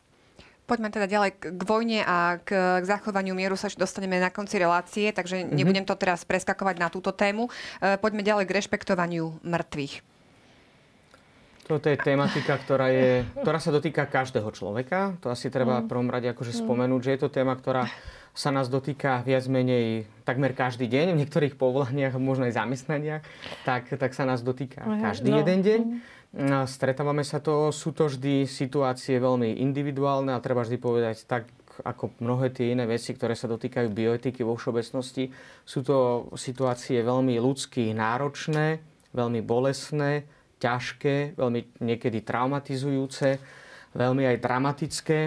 Poďme teda ďalej k vojne a k, k zachovaniu mieru sa dostaneme na konci relácie, takže mm-hmm. nebudem to teraz preskakovať na túto tému. E, poďme ďalej k rešpektovaniu mŕtvych. Toto je tematika, ktorá, je, ktorá sa dotýka každého človeka. To asi treba v prvom rade akože spomenúť, že je to téma, ktorá sa nás dotýka viac menej takmer každý deň, v niektorých povolaniach, možno aj zamestnaniach, tak, tak sa nás dotýka každý no. jeden deň. No, stretávame sa to, sú to vždy situácie veľmi individuálne a treba vždy povedať tak, ako mnohé tie iné veci, ktoré sa dotýkajú bioetiky vo všeobecnosti, sú to situácie veľmi ľudsky náročné, veľmi bolesné, ťažké, veľmi niekedy traumatizujúce, veľmi aj dramatické,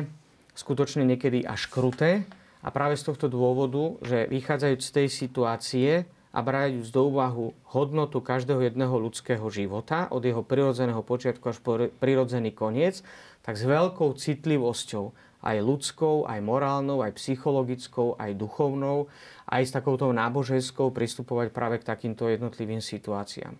skutočne niekedy až kruté. A práve z tohto dôvodu, že vychádzajúc z tej situácie a brajúc do úvahu hodnotu každého jedného ľudského života, od jeho prirodzeného počiatku až po prirodzený koniec, tak s veľkou citlivosťou, aj ľudskou, aj morálnou, aj psychologickou, aj duchovnou, aj s takouto náboženskou pristupovať práve k takýmto jednotlivým situáciám.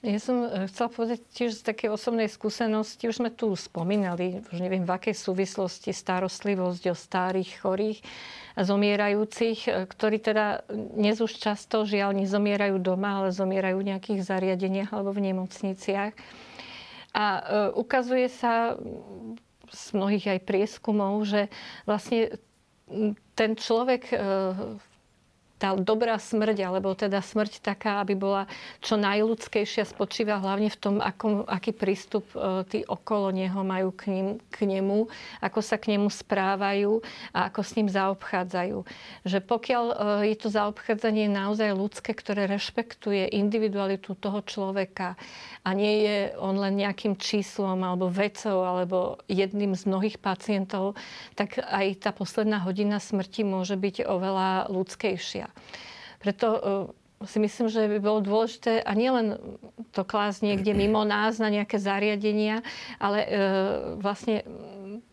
Ja som e, chcela povedať tiež z také osobnej skúsenosti, už sme tu spomínali, už neviem v akej súvislosti, starostlivosť o starých, chorých a zomierajúcich, e, ktorí teda dnes už často žiaľ nezomierajú doma, ale zomierajú v nejakých zariadeniach alebo v nemocniciach. A e, ukazuje sa z mnohých aj prieskumov, že vlastne ten človek tá dobrá smrť, alebo teda smrť taká, aby bola čo najľudskejšia, spočíva hlavne v tom, ako, aký prístup e, tí okolo neho majú k, ním, k nemu, ako sa k nemu správajú a ako s ním zaobchádzajú. Že pokiaľ e, je to zaobchádzanie naozaj ľudské, ktoré rešpektuje individualitu toho človeka a nie je on len nejakým číslom alebo vecou alebo jedným z mnohých pacientov, tak aj tá posledná hodina smrti môže byť oveľa ľudskejšia. Preto e, si myslím, že by bolo dôležité a nielen to klásť niekde mimo nás na nejaké zariadenia, ale e, vlastne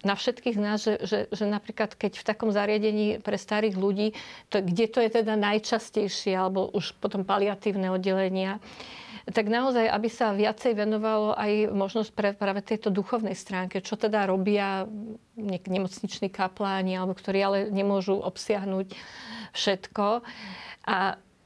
na všetkých nás, že, že, že napríklad keď v takom zariadení pre starých ľudí, to, kde to je teda najčastejšie, alebo už potom paliatívne oddelenia, tak naozaj, aby sa viacej venovalo aj možnosť pre práve tejto duchovnej stránke, čo teda robia nemocniční kapláni, alebo ktorí ale nemôžu obsiahnuť všetko. A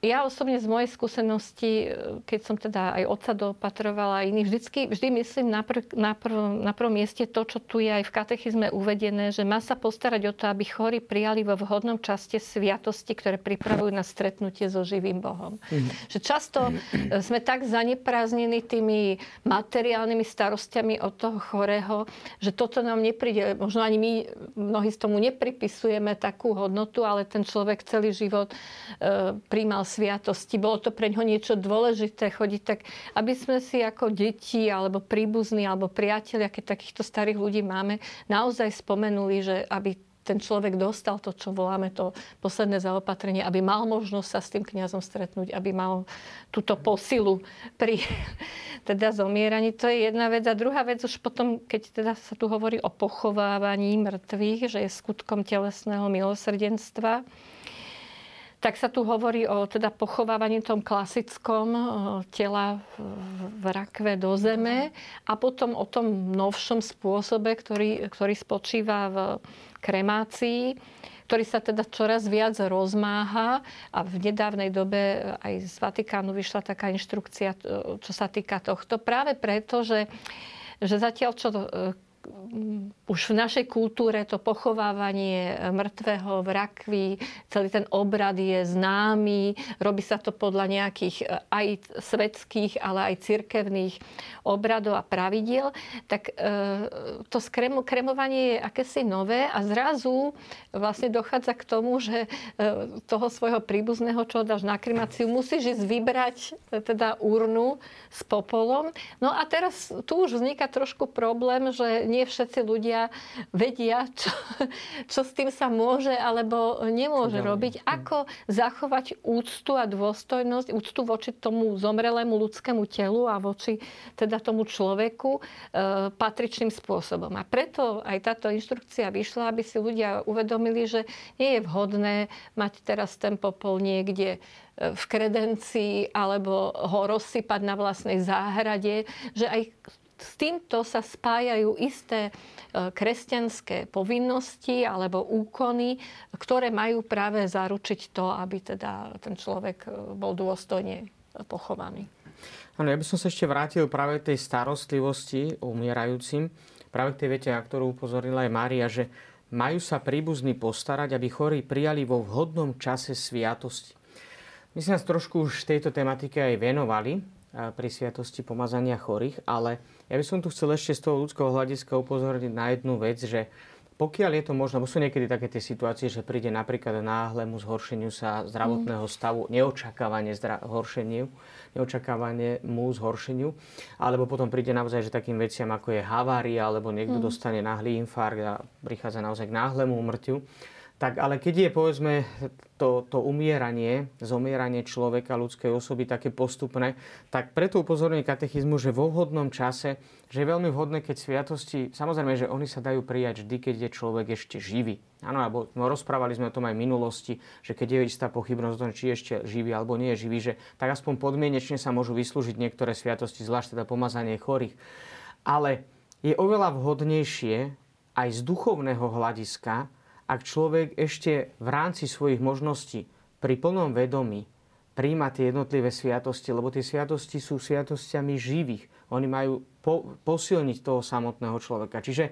ja osobne z mojej skúsenosti, e, keď som teda aj otca dopatrovala a iných, vždycky, vždy myslím na, pr- na, pr- na prvom mieste to, čo tu je aj v katechizme uvedené, že má sa postarať o to, aby chorí prijali vo vhodnom časte sviatosti, ktoré pripravujú na stretnutie so živým Bohom. Mm. Že často e, sme tak zanepráznení tými materiálnymi starostiami od toho chorého, že toto nám nepríde. Možno ani my mnohí z tomu nepripisujeme takú hodnotu, ale ten človek celý život e, príjmal sviatosti. Bolo to pre ňo niečo dôležité chodiť tak, aby sme si ako deti alebo príbuzní alebo priatelia, keď takýchto starých ľudí máme, naozaj spomenuli, že aby ten človek dostal to, čo voláme to posledné zaopatrenie, aby mal možnosť sa s tým kňazom stretnúť, aby mal túto posilu pri teda zomieraní. To je jedna vec. A druhá vec už potom, keď teda sa tu hovorí o pochovávaní mŕtvych, že je skutkom telesného milosrdenstva, tak sa tu hovorí o teda pochovávaní tom klasickom tela v rakve do zeme a potom o tom novšom spôsobe, ktorý, ktorý spočíva v kremácii ktorý sa teda čoraz viac rozmáha a v nedávnej dobe aj z Vatikánu vyšla taká inštrukcia, čo sa týka tohto. Práve preto, že, že zatiaľ, čo už v našej kultúre to pochovávanie mŕtvého v rakvi, celý ten obrad je známy, robí sa to podľa nejakých e, aj svetských, ale aj cirkevných obradov a pravidiel, tak e, to kremovanie je akési nové a zrazu vlastne dochádza k tomu, že e, toho svojho príbuzného, čo dáš na kremáciu, musíš ísť vybrať teda urnu s popolom. No a teraz tu už vzniká trošku problém, že nie nie všetci ľudia vedia, čo, čo s tým sa môže alebo nemôže ďalej? robiť. Ako zachovať úctu a dôstojnosť, úctu voči tomu zomrelému ľudskému telu a voči teda tomu človeku e, patričným spôsobom. A preto aj táto inštrukcia vyšla, aby si ľudia uvedomili, že nie je vhodné mať teraz ten popol niekde e, v kredencii alebo ho rozsypať na vlastnej záhrade, že aj s týmto sa spájajú isté e, kresťanské povinnosti alebo úkony, ktoré majú práve zaručiť to, aby teda ten človek e, bol dôstojne pochovaný. Áno, ja by som sa ešte vrátil práve tej starostlivosti o umierajúcim. Práve k tej vete, na ktorú upozornila aj Mária, že majú sa príbuzní postarať, aby chorí prijali vo vhodnom čase sviatosti. My sme nás trošku už tejto tematike aj venovali pri sviatosti pomazania chorých, ale ja by som tu chcel ešte z toho ľudského hľadiska upozorniť na jednu vec, že pokiaľ je to možné, bo sú niekedy také tie situácie, že príde napríklad náhlemu zhoršeniu sa zdravotného stavu, neočakávanie zdra- horšeniu, neočakávanie mu zhoršeniu, alebo potom príde naozaj že takým veciam, ako je havária, alebo niekto mm. dostane náhly infarkt a prichádza naozaj k náhlemu umrtiu, tak ale keď je povedzme to, to umieranie, zomieranie človeka, ľudskej osoby také postupné, tak preto upozorňuje katechizmu, že vo vhodnom čase, že je veľmi vhodné, keď sviatosti, samozrejme, že oni sa dajú prijať vždy, keď je človek ešte živý. Áno, alebo no, rozprávali sme o tom aj v minulosti, že keď je istá pochybnosť o tom, či ešte živý alebo nie je živý, že tak aspoň podmienečne sa môžu vyslúžiť niektoré sviatosti, zvlášť teda pomazanie chorých. Ale je oveľa vhodnejšie aj z duchovného hľadiska, ak človek ešte v rámci svojich možností pri plnom vedomí príjma tie jednotlivé sviatosti, lebo tie sviatosti sú sviatostiami živých. Oni majú po, posilniť toho samotného človeka. Čiže e,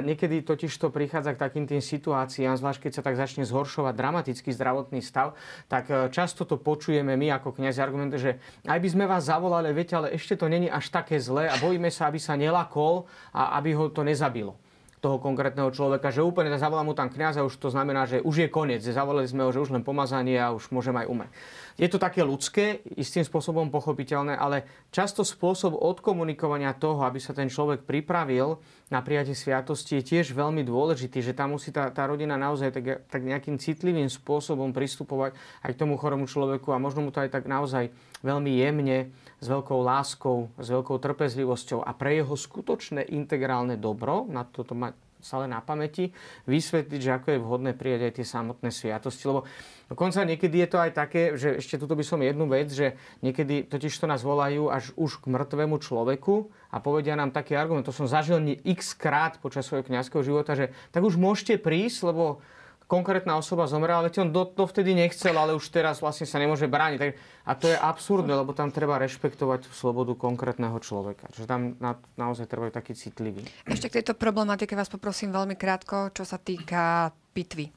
niekedy totiž to prichádza k takým tým situáciám, zvlášť keď sa tak začne zhoršovať dramatický zdravotný stav, tak e, často to počujeme my ako kniazy argumenty, že aj by sme vás zavolali, viete, ale ešte to není až také zlé a bojíme sa, aby sa nelakol a aby ho to nezabilo toho konkrétneho človeka, že úplne zavolá mu tam kniaza, už to znamená, že už je koniec, zavolali sme ho, že už len pomazanie a už môžem aj umrieť. Je to také ľudské, istým spôsobom pochopiteľné, ale často spôsob odkomunikovania toho, aby sa ten človek pripravil na prijatie sviatosti, je tiež veľmi dôležitý, že tam musí tá, tá rodina naozaj tak, tak nejakým citlivým spôsobom pristupovať aj k tomu chorému človeku a možno mu to aj tak naozaj veľmi jemne, s veľkou láskou, s veľkou trpezlivosťou a pre jeho skutočné integrálne dobro, na toto mať stále na pamäti, vysvetliť, že ako je vhodné prijať aj tie samotné sviatosti. Lebo dokonca niekedy je to aj také, že ešte tuto by som jednu vec, že niekedy totiž to nás volajú až už k mŕtvemu človeku a povedia nám taký argument, to som zažil x krát počas svojho kňazského života, že tak už môžete prísť, lebo konkrétna osoba zomrela, ale on do, dovtedy nechcel, ale už teraz vlastne sa nemôže brániť. Tak, a to je absurdné, lebo tam treba rešpektovať slobodu konkrétneho človeka. Čiže tam na, naozaj treba byť taký citlivý. Ešte k tejto problematike vás poprosím veľmi krátko, čo sa týka pitvy.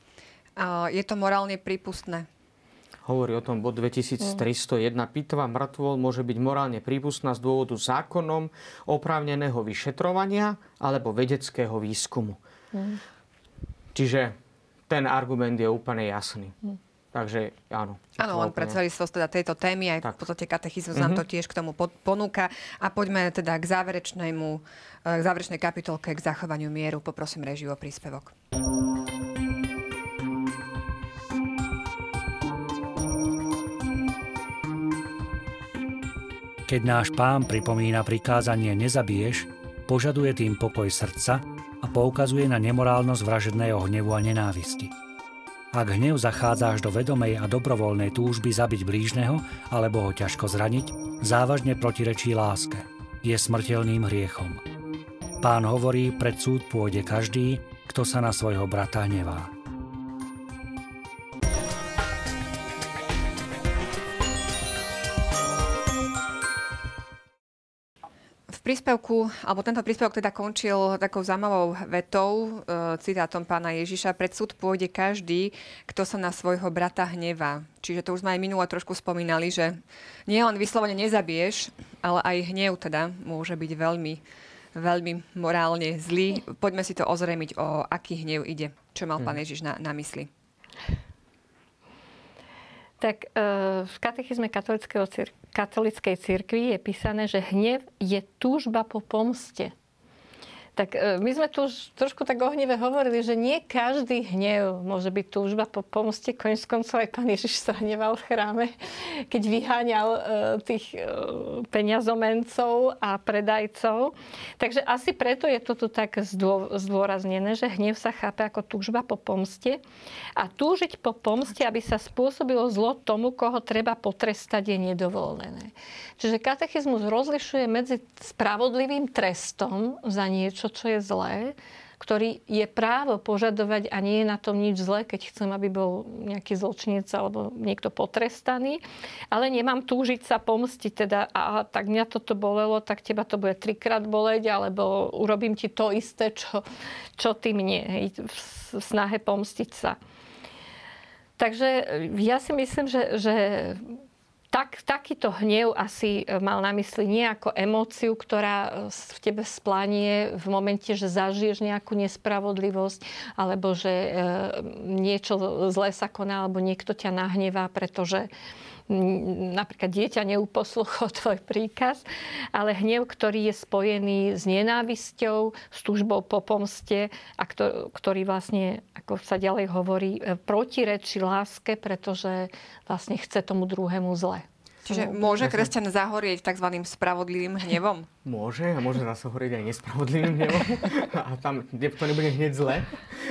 Je to morálne prípustné? Hovorí o tom bod 2301. Pitva mŕtvol môže byť morálne prípustná z dôvodu zákonom oprávneného vyšetrovania alebo vedeckého výskumu. Mm. Čiže ten argument je úplne jasný. Hm. Takže áno. Áno, len pre celistvosť teda tejto témy, aj tak. v podstate katechizmus mm-hmm. nám to mhm. tiež k tomu ponúka. A poďme teda k záverečnému, e, k záverečnej kapitolke, k zachovaniu mieru. Poprosím režiu o príspevok. Keď náš pán pripomína prikázanie nezabiješ, požaduje tým pokoj srdca, a poukazuje na nemorálnosť vražedného hnevu a nenávisti. Ak hnev zachádza až do vedomej a dobrovoľnej túžby zabiť blížneho alebo ho ťažko zraniť, závažne protirečí láske. Je smrteľným hriechom. Pán hovorí, pred súd pôjde každý, kto sa na svojho brata hnevá. Príspevku, alebo tento príspevok teda končil takou zaujímavou vetou, e, citátom pána Ježiša, pred súd pôjde každý, kto sa na svojho brata hnevá. Čiže to už sme aj minule trošku spomínali, že nie len vyslovene nezabiješ, ale aj hnev teda môže byť veľmi, veľmi morálne zlý. Poďme si to ozrejmiť, o aký hnev ide, čo mal pán mhm. Ježiš na, na mysli. Tak e, v katechizme katolíckej cirkvi je písané, že hnev je túžba po pomste. Tak e, my sme tu už trošku tak ohnive hovorili, že nie každý hnev môže byť túžba po pomste. Koniec koncov aj pán Ježiš sa hneval v chráme, keď vyháňal e, tých e, peniazomencov a predajcov. Takže asi preto je to tu tak zdôraznené, že hnev sa chápe ako túžba po pomste. A túžiť po pomste, aby sa spôsobilo zlo tomu, koho treba potrestať, je nedovolené. Čiže katechizmus rozlišuje medzi spravodlivým trestom za niečo, niečo, čo je zlé, ktorý je právo požadovať a nie je na tom nič zlé, keď chcem, aby bol nejaký zločinec alebo niekto potrestaný. Ale nemám túžiť sa pomstiť, teda a tak mňa toto bolelo, tak teba to bude trikrát boleť, alebo urobím ti to isté, čo, čo ty mne, v snahe pomstiť sa. Takže ja si myslím, že, že tak, takýto hnev asi e, mal na mysli nie ako emóciu, ktorá e, v tebe splanie v momente, že zažiješ nejakú nespravodlivosť, alebo že e, niečo zlé sa koná, alebo niekto ťa nahnevá, pretože napríklad dieťa neuposluchlo tvoj príkaz, ale hnev, ktorý je spojený s nenávisťou, s túžbou po pomste a ktorý vlastne, ako sa ďalej hovorí, protirečí láske, pretože vlastne chce tomu druhému zle. Čiže môže kresťan zahorieť tzv. spravodlivým hnevom? Môže a môže zase horieť aj nespravodlivým hnevom. A tam to nebude hneď zle.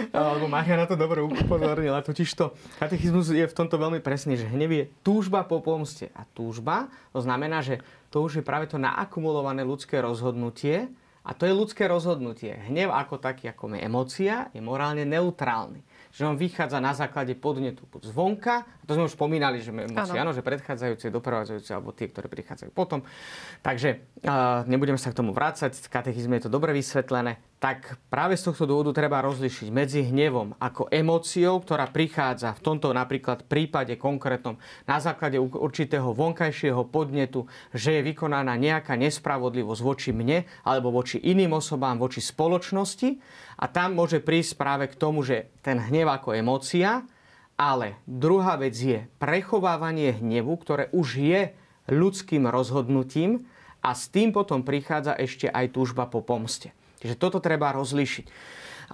Lebo Mária na to dobre upozornila. Totiž to katechizmus je v tomto veľmi presný, že hnev je túžba po pomste. A túžba, to znamená, že to už je práve to naakumulované ľudské rozhodnutie, a to je ľudské rozhodnutie. Hnev ako taký, ako je emócia, je morálne neutrálny že on vychádza na základe podnetu zvonka. To sme už spomínali, že emócie, áno, že predchádzajúce, doprevádzajúce, alebo tie, ktoré prichádzajú potom. Takže uh, nebudeme sa k tomu vrácať, v katechizme je to dobre vysvetlené tak práve z tohto dôvodu treba rozlišiť medzi hnevom ako emóciou, ktorá prichádza v tomto napríklad prípade konkrétnom na základe určitého vonkajšieho podnetu, že je vykonaná nejaká nespravodlivosť voči mne alebo voči iným osobám, voči spoločnosti a tam môže prísť práve k tomu, že ten hnev ako emócia, ale druhá vec je prechovávanie hnevu, ktoré už je ľudským rozhodnutím a s tým potom prichádza ešte aj túžba po pomste. Čiže toto treba rozlišiť.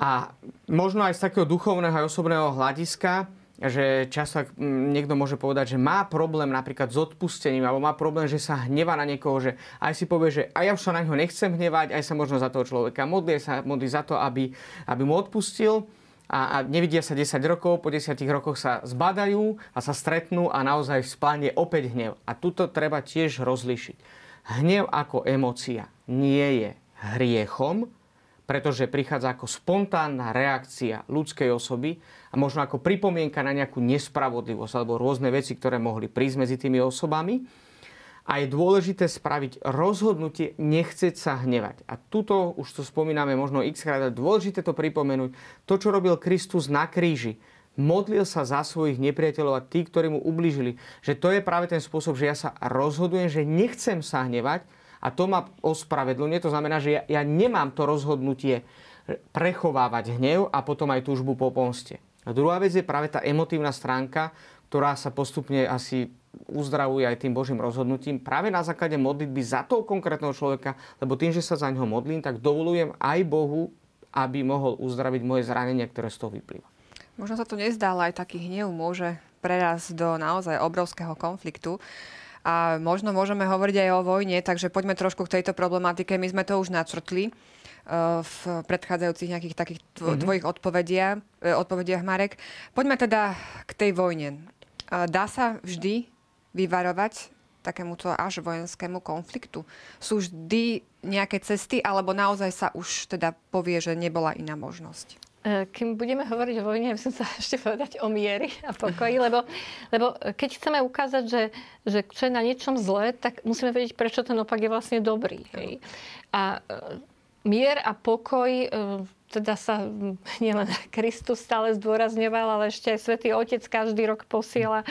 A možno aj z takého duchovného a osobného hľadiska, že často niekto môže povedať, že má problém napríklad s odpustením, alebo má problém, že sa hneva na niekoho, že aj si povie, že aj ja už sa na neho nechcem hnevať, aj sa možno za toho človeka modlí, sa modlí za to, aby, aby mu odpustil a, a nevidia sa 10 rokov, po 10 rokoch sa zbadajú a sa stretnú a naozaj v opäť hnev. A tuto treba tiež rozlišiť. Hnev ako emócia nie je hriechom, pretože prichádza ako spontánna reakcia ľudskej osoby a možno ako pripomienka na nejakú nespravodlivosť alebo rôzne veci, ktoré mohli prísť medzi tými osobami. A je dôležité spraviť rozhodnutie nechceť sa hnevať. A tuto už to spomíname možno x krát, ale dôležité to pripomenúť. To, čo robil Kristus na kríži, modlil sa za svojich nepriateľov a tí, ktorí mu ublížili. Že to je práve ten spôsob, že ja sa rozhodujem, že nechcem sa hnevať, a to ma ospravedlňuje. To znamená, že ja, ja nemám to rozhodnutie prechovávať hnev a potom aj túžbu po pomste. A druhá vec je práve tá emotívna stránka, ktorá sa postupne asi uzdravuje aj tým Božím rozhodnutím práve na základe modlitby za toho konkrétneho človeka, lebo tým, že sa za ňoho modlím, tak dovolujem aj Bohu, aby mohol uzdraviť moje zranenia, ktoré z toho vyplýva. Možno sa to nezdá, ale aj taký hnev môže prerásť do naozaj obrovského konfliktu a možno môžeme hovoriť aj o vojne, takže poďme trošku k tejto problematike. My sme to už načrtli e, v predchádzajúcich nejakých takých tvo- mm-hmm. tvojich odpovediach, e, odpovediach, Marek. Poďme teda k tej vojne. Dá sa vždy vyvarovať takémuto až vojenskému konfliktu? Sú vždy nejaké cesty, alebo naozaj sa už teda povie, že nebola iná možnosť? E, kým budeme hovoriť o vojne, musím sa ešte povedať o miery a pokoji, lebo, lebo keď chceme ukázať, že, že čo je na niečom zlé, tak musíme vedieť, prečo ten opak je vlastne dobrý. Hej. A e, mier a pokoj teda sa nielen Kristus stále zdôrazňoval, ale ešte aj Svetý Otec každý rok posiela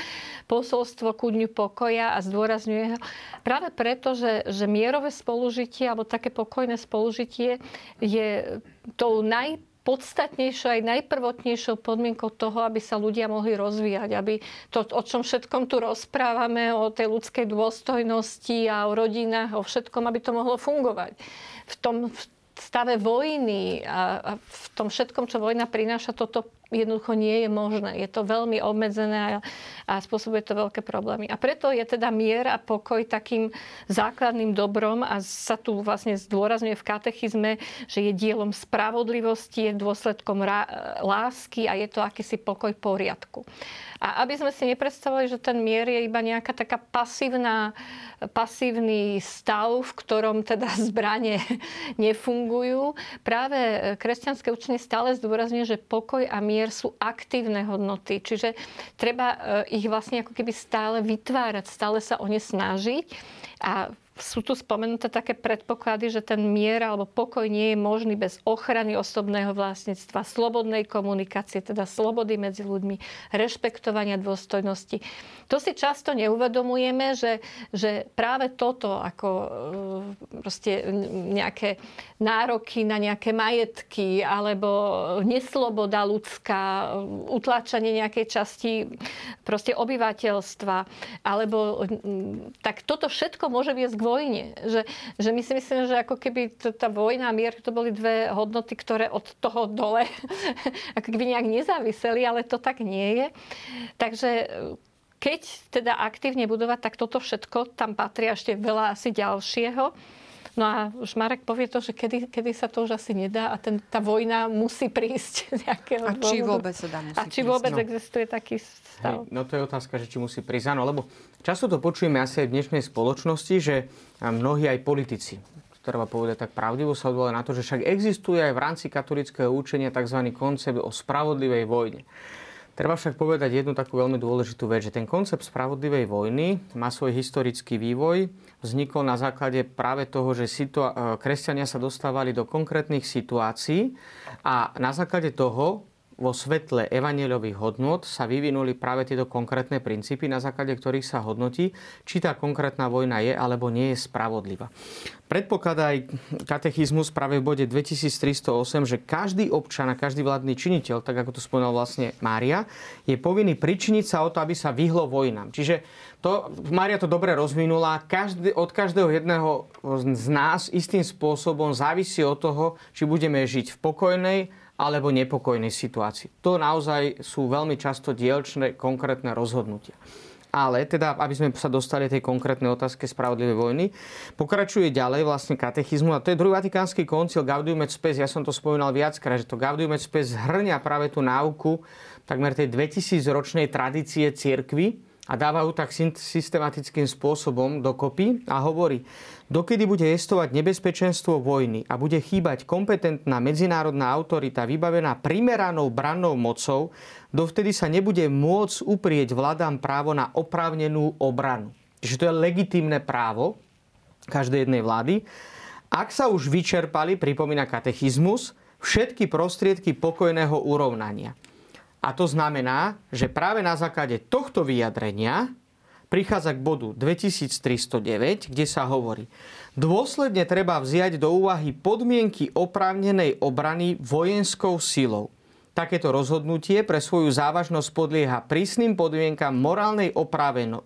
posolstvo ku dňu pokoja a zdôrazňuje ho. Práve preto, že, že mierové spolužitie alebo také pokojné spolužitie je tou naj podstatnejšou aj najprvotnejšou podmienkou toho, aby sa ľudia mohli rozvíjať, aby to, o čom všetkom tu rozprávame, o tej ľudskej dôstojnosti a o rodinách, o všetkom, aby to mohlo fungovať. V tom, v stave vojny a, a v tom všetkom, čo vojna prináša, toto jednoducho nie je možné. Je to veľmi obmedzené a, a spôsobuje to veľké problémy. A preto je teda mier a pokoj takým základným dobrom a sa tu vlastne zdôrazňuje v katechizme, že je dielom spravodlivosti, je dôsledkom rá, lásky a je to akýsi pokoj poriadku. A aby sme si nepredstavovali, že ten mier je iba nejaká taká pasívna, pasívny stav, v ktorom teda zbranie nefungujú. Práve kresťanské učenie stále zdôrazňuje, že pokoj a mier sú aktívne hodnoty. Čiže treba e, ich vlastne ako keby stále vytvárať, stále sa o ne snažiť. A sú tu spomenuté také predpoklady, že ten mier alebo pokoj nie je možný bez ochrany osobného vlastníctva, slobodnej komunikácie, teda slobody medzi ľuďmi, rešpektovania dôstojnosti. To si často neuvedomujeme, že, že práve toto, ako e, proste nejaké nároky na nejaké majetky alebo nesloboda ľudská, utláčanie nejakej časti proste obyvateľstva, alebo tak toto všetko môže viesť k vojne. Že, že my si myslíme, že ako keby tá vojna a mier to boli dve hodnoty, ktoré od toho dole ako keby nejak nezáviseli, ale to tak nie je. Takže keď teda aktívne budovať, tak toto všetko, tam patrí ešte veľa asi ďalšieho. No a už Marek povie to, že kedy, kedy sa to už asi nedá a ten, tá vojna musí prísť nejakého A či vôbec sa dá musí A či vôbec prísť, no. existuje taký stav? Hej, no to je otázka, že či musí prísť. Áno, lebo často to počujeme asi aj v dnešnej spoločnosti, že mnohí aj politici, treba povedať tak pravdivo, sa odvolajú na to, že však existuje aj v rámci katolického učenia tzv. koncept o spravodlivej vojne. Treba však povedať jednu takú veľmi dôležitú vec, že ten koncept spravodlivej vojny má svoj historický vývoj. Vznikol na základe práve toho, že situa- e, kresťania sa dostávali do konkrétnych situácií a na základe toho vo svetle evanielových hodnot sa vyvinuli práve tieto konkrétne princípy, na základe ktorých sa hodnotí, či tá konkrétna vojna je alebo nie je spravodlivá. Predpokladá aj katechizmus práve v bode 2308, že každý občan a každý vládny činiteľ, tak ako to spomínal vlastne Mária, je povinný pričiniť sa o to, aby sa vyhlo vojnám. Čiže to, Mária to dobre rozvinula. Každý, od každého jedného z nás istým spôsobom závisí od toho, či budeme žiť v pokojnej alebo nepokojnej situácii. To naozaj sú veľmi často dielčné konkrétne rozhodnutia. Ale teda, aby sme sa dostali tej konkrétnej otázke spravodlivej vojny, pokračuje ďalej vlastne katechizmu a to je druhý vatikánsky koncil Gaudium et Spes. Ja som to spomínal viackrát, že to Gaudium et Spes zhrňa práve tú náuku takmer tej 2000 ročnej tradície cirkvy, a dávajú tak systematickým spôsobom dokopy a hovorí, dokedy bude jestovať nebezpečenstvo vojny a bude chýbať kompetentná medzinárodná autorita vybavená primeranou brannou mocou, dovtedy sa nebude môcť uprieť vládám právo na oprávnenú obranu. Čiže to je legitímne právo každej jednej vlády. Ak sa už vyčerpali, pripomína katechizmus, všetky prostriedky pokojného urovnania. A to znamená, že práve na základe tohto vyjadrenia prichádza k bodu 2309, kde sa hovorí, dôsledne treba vziať do úvahy podmienky oprávnenej obrany vojenskou silou. Takéto rozhodnutie pre svoju závažnosť podlieha prísnym podmienkam morálnej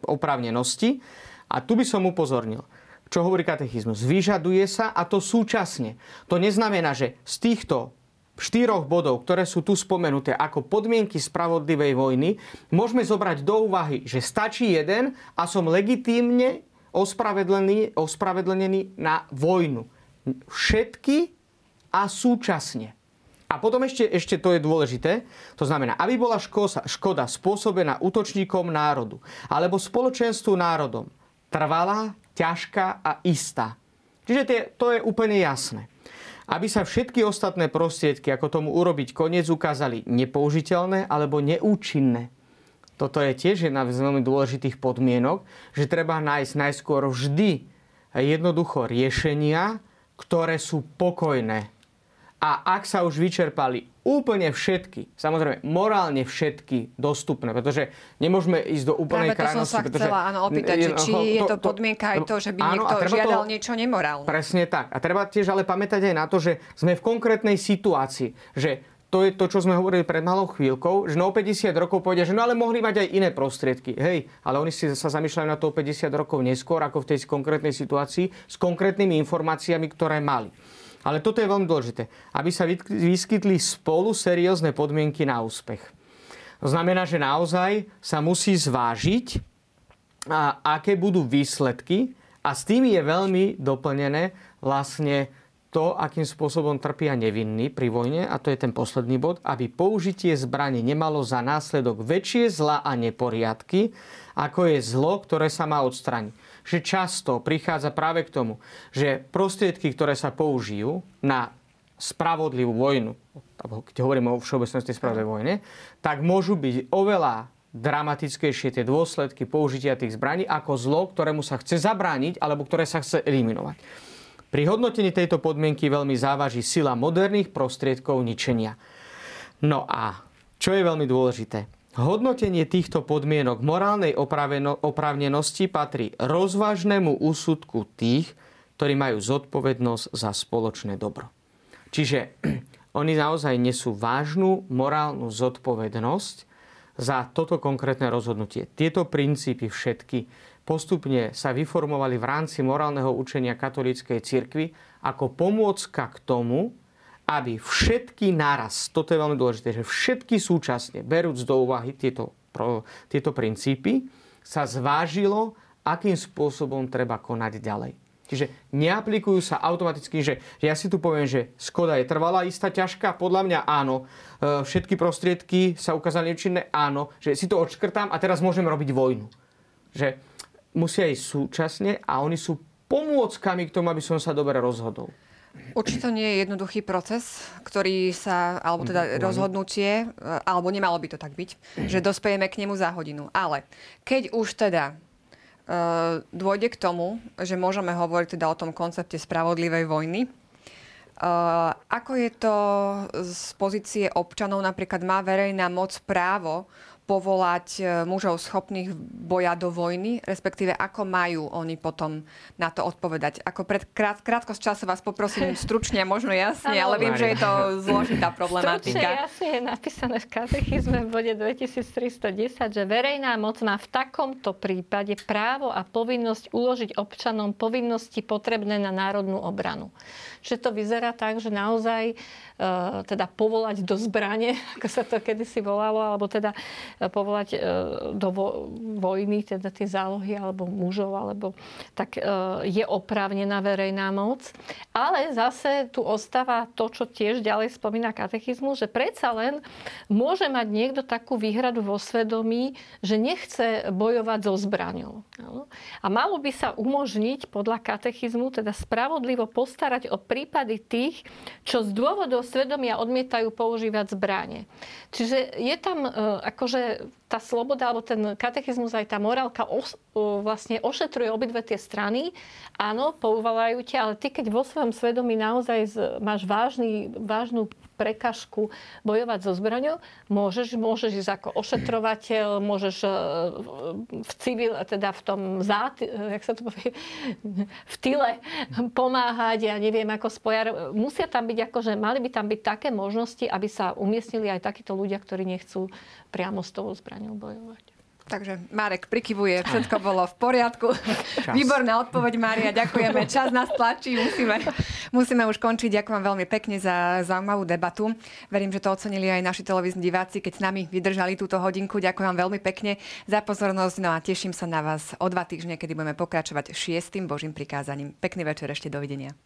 oprávnenosti a tu by som upozornil, čo hovorí katechizmus. Vyžaduje sa a to súčasne. To neznamená, že z týchto štyroch bodov, ktoré sú tu spomenuté ako podmienky spravodlivej vojny, môžeme zobrať do úvahy, že stačí jeden a som legitímne ospravedlený, ospravedlenený na vojnu. Všetky a súčasne. A potom ešte, ešte to je dôležité, to znamená, aby bola škoda, škoda spôsobená útočníkom národu alebo spoločenstvu národom trvalá, ťažká a istá. Čiže tie, to je úplne jasné aby sa všetky ostatné prostriedky, ako tomu urobiť koniec, ukázali nepoužiteľné alebo neúčinné. Toto je tiež jedna z veľmi dôležitých podmienok, že treba nájsť najskôr vždy jednoducho riešenia, ktoré sú pokojné. A ak sa už vyčerpali úplne všetky, samozrejme morálne všetky dostupné, pretože nemôžeme ísť do úplnej Práve to krajnosti. som sa pretože, chcela áno, opýtať, že či to, je to podmienka aj to, že by áno, niekto žiadal to, niečo nemorálne. Presne tak. A treba tiež ale pamätať aj na to, že sme v konkrétnej situácii, že to je to, čo sme hovorili pred malou chvíľkou, že no 50 rokov povedia, že no ale mohli mať aj iné prostriedky. Hej, ale oni si sa zamýšľajú na to 50 rokov neskôr, ako v tej konkrétnej situácii, s konkrétnymi informáciami, ktoré mali. Ale toto je veľmi dôležité, aby sa vyskytli spolu seriózne podmienky na úspech. To znamená, že naozaj sa musí zvážiť, a aké budú výsledky a s tým je veľmi doplnené vlastne to, akým spôsobom trpia nevinní pri vojne, a to je ten posledný bod, aby použitie zbrane nemalo za následok väčšie zla a neporiadky, ako je zlo, ktoré sa má odstraniť. Že často prichádza práve k tomu, že prostriedky, ktoré sa použijú na spravodlivú vojnu, keď hovoríme o všeobecnosti spravodlivej vojne, tak môžu byť oveľa dramatickejšie tie dôsledky použitia tých zbraní ako zlo, ktorému sa chce zabrániť alebo ktoré sa chce eliminovať. Pri hodnotení tejto podmienky veľmi závaží sila moderných prostriedkov ničenia. No a čo je veľmi dôležité? Hodnotenie týchto podmienok morálnej oprávnenosti patrí rozvážnemu úsudku tých, ktorí majú zodpovednosť za spoločné dobro. Čiže oni naozaj nesú vážnu morálnu zodpovednosť za toto konkrétne rozhodnutie. Tieto princípy všetky postupne sa vyformovali v rámci morálneho učenia katolíckej cirkvi ako pomôcka k tomu, aby všetky naraz, toto je veľmi dôležité, že všetky súčasne, berúc do úvahy tieto, pro, tieto princípy, sa zvážilo, akým spôsobom treba konať ďalej. Čiže neaplikujú sa automaticky, že, ja si tu poviem, že Skoda je trvalá, istá, ťažká, podľa mňa áno. E, všetky prostriedky sa ukázali nečinné, áno. Že si to odškrtám a teraz môžem robiť vojnu. Že musia ísť súčasne a oni sú pomôckami k tomu, aby som sa dobre rozhodol. Určite nie je jednoduchý proces, ktorý sa, alebo teda rozhodnutie, e, alebo nemalo by to tak byť, že dospejeme k nemu za hodinu. Ale keď už teda uh, dôjde k tomu, že môžeme hovoriť teda o tom koncepte spravodlivej vojny. Uh, ako je to z pozície občanov? Napríklad má verejná moc právo povolať e, mužov schopných boja do vojny, respektíve ako majú oni potom na to odpovedať. Ako pred krát, krátko z času vás poprosím stručne, možno jasne, ale viem, že je to zložitá problematika. Stručne jasne je napísané v katechizme v bode 2310, že verejná moc má v takomto prípade právo a povinnosť uložiť občanom povinnosti potrebné na národnú obranu. Že to vyzerá tak, že naozaj uh, teda povolať do zbrane, ako sa to kedysi volalo, alebo teda povolať e, do vojny, teda tie zálohy alebo mužov, alebo tak e, je oprávnená verejná moc. Ale zase tu ostáva to, čo tiež ďalej spomína katechizmus, že predsa len môže mať niekto takú výhradu vo svedomí, že nechce bojovať so zbraňou. A malo by sa umožniť podľa katechizmu teda spravodlivo postarať o prípady tých, čo z dôvodov svedomia odmietajú používať zbranie. Čiže je tam e, akože tá sloboda alebo ten katechizmus aj tá morálka os, vlastne ošetruje obidve tie strany. Áno, pouvalajú ťa, ale ty keď vo svojom svedomí naozaj máš vážny, vážnu prekažku bojovať so zbraňou, môžeš, môžeš ísť ako ošetrovateľ, môžeš e, v civil, teda v tom zát, jak sa to povie, v tyle pomáhať, ja neviem, ako spojar. Musia tam byť akože, mali by tam byť také možnosti, aby sa umiestnili aj takíto ľudia, ktorí nechcú priamo s tou zbraňou bojovať. Takže Marek prikyvuje, všetko bolo v poriadku. Čas. Výborná odpoveď, Mária, ďakujeme. Čas nás tlačí, musíme, musíme už končiť. Ďakujem veľmi pekne za zaujímavú debatu. Verím, že to ocenili aj naši televízni diváci, keď s nami vydržali túto hodinku. Ďakujem vám veľmi pekne za pozornosť. No a teším sa na vás o dva týždne, kedy budeme pokračovať šiestým Božím prikázaním. Pekný večer, ešte dovidenia.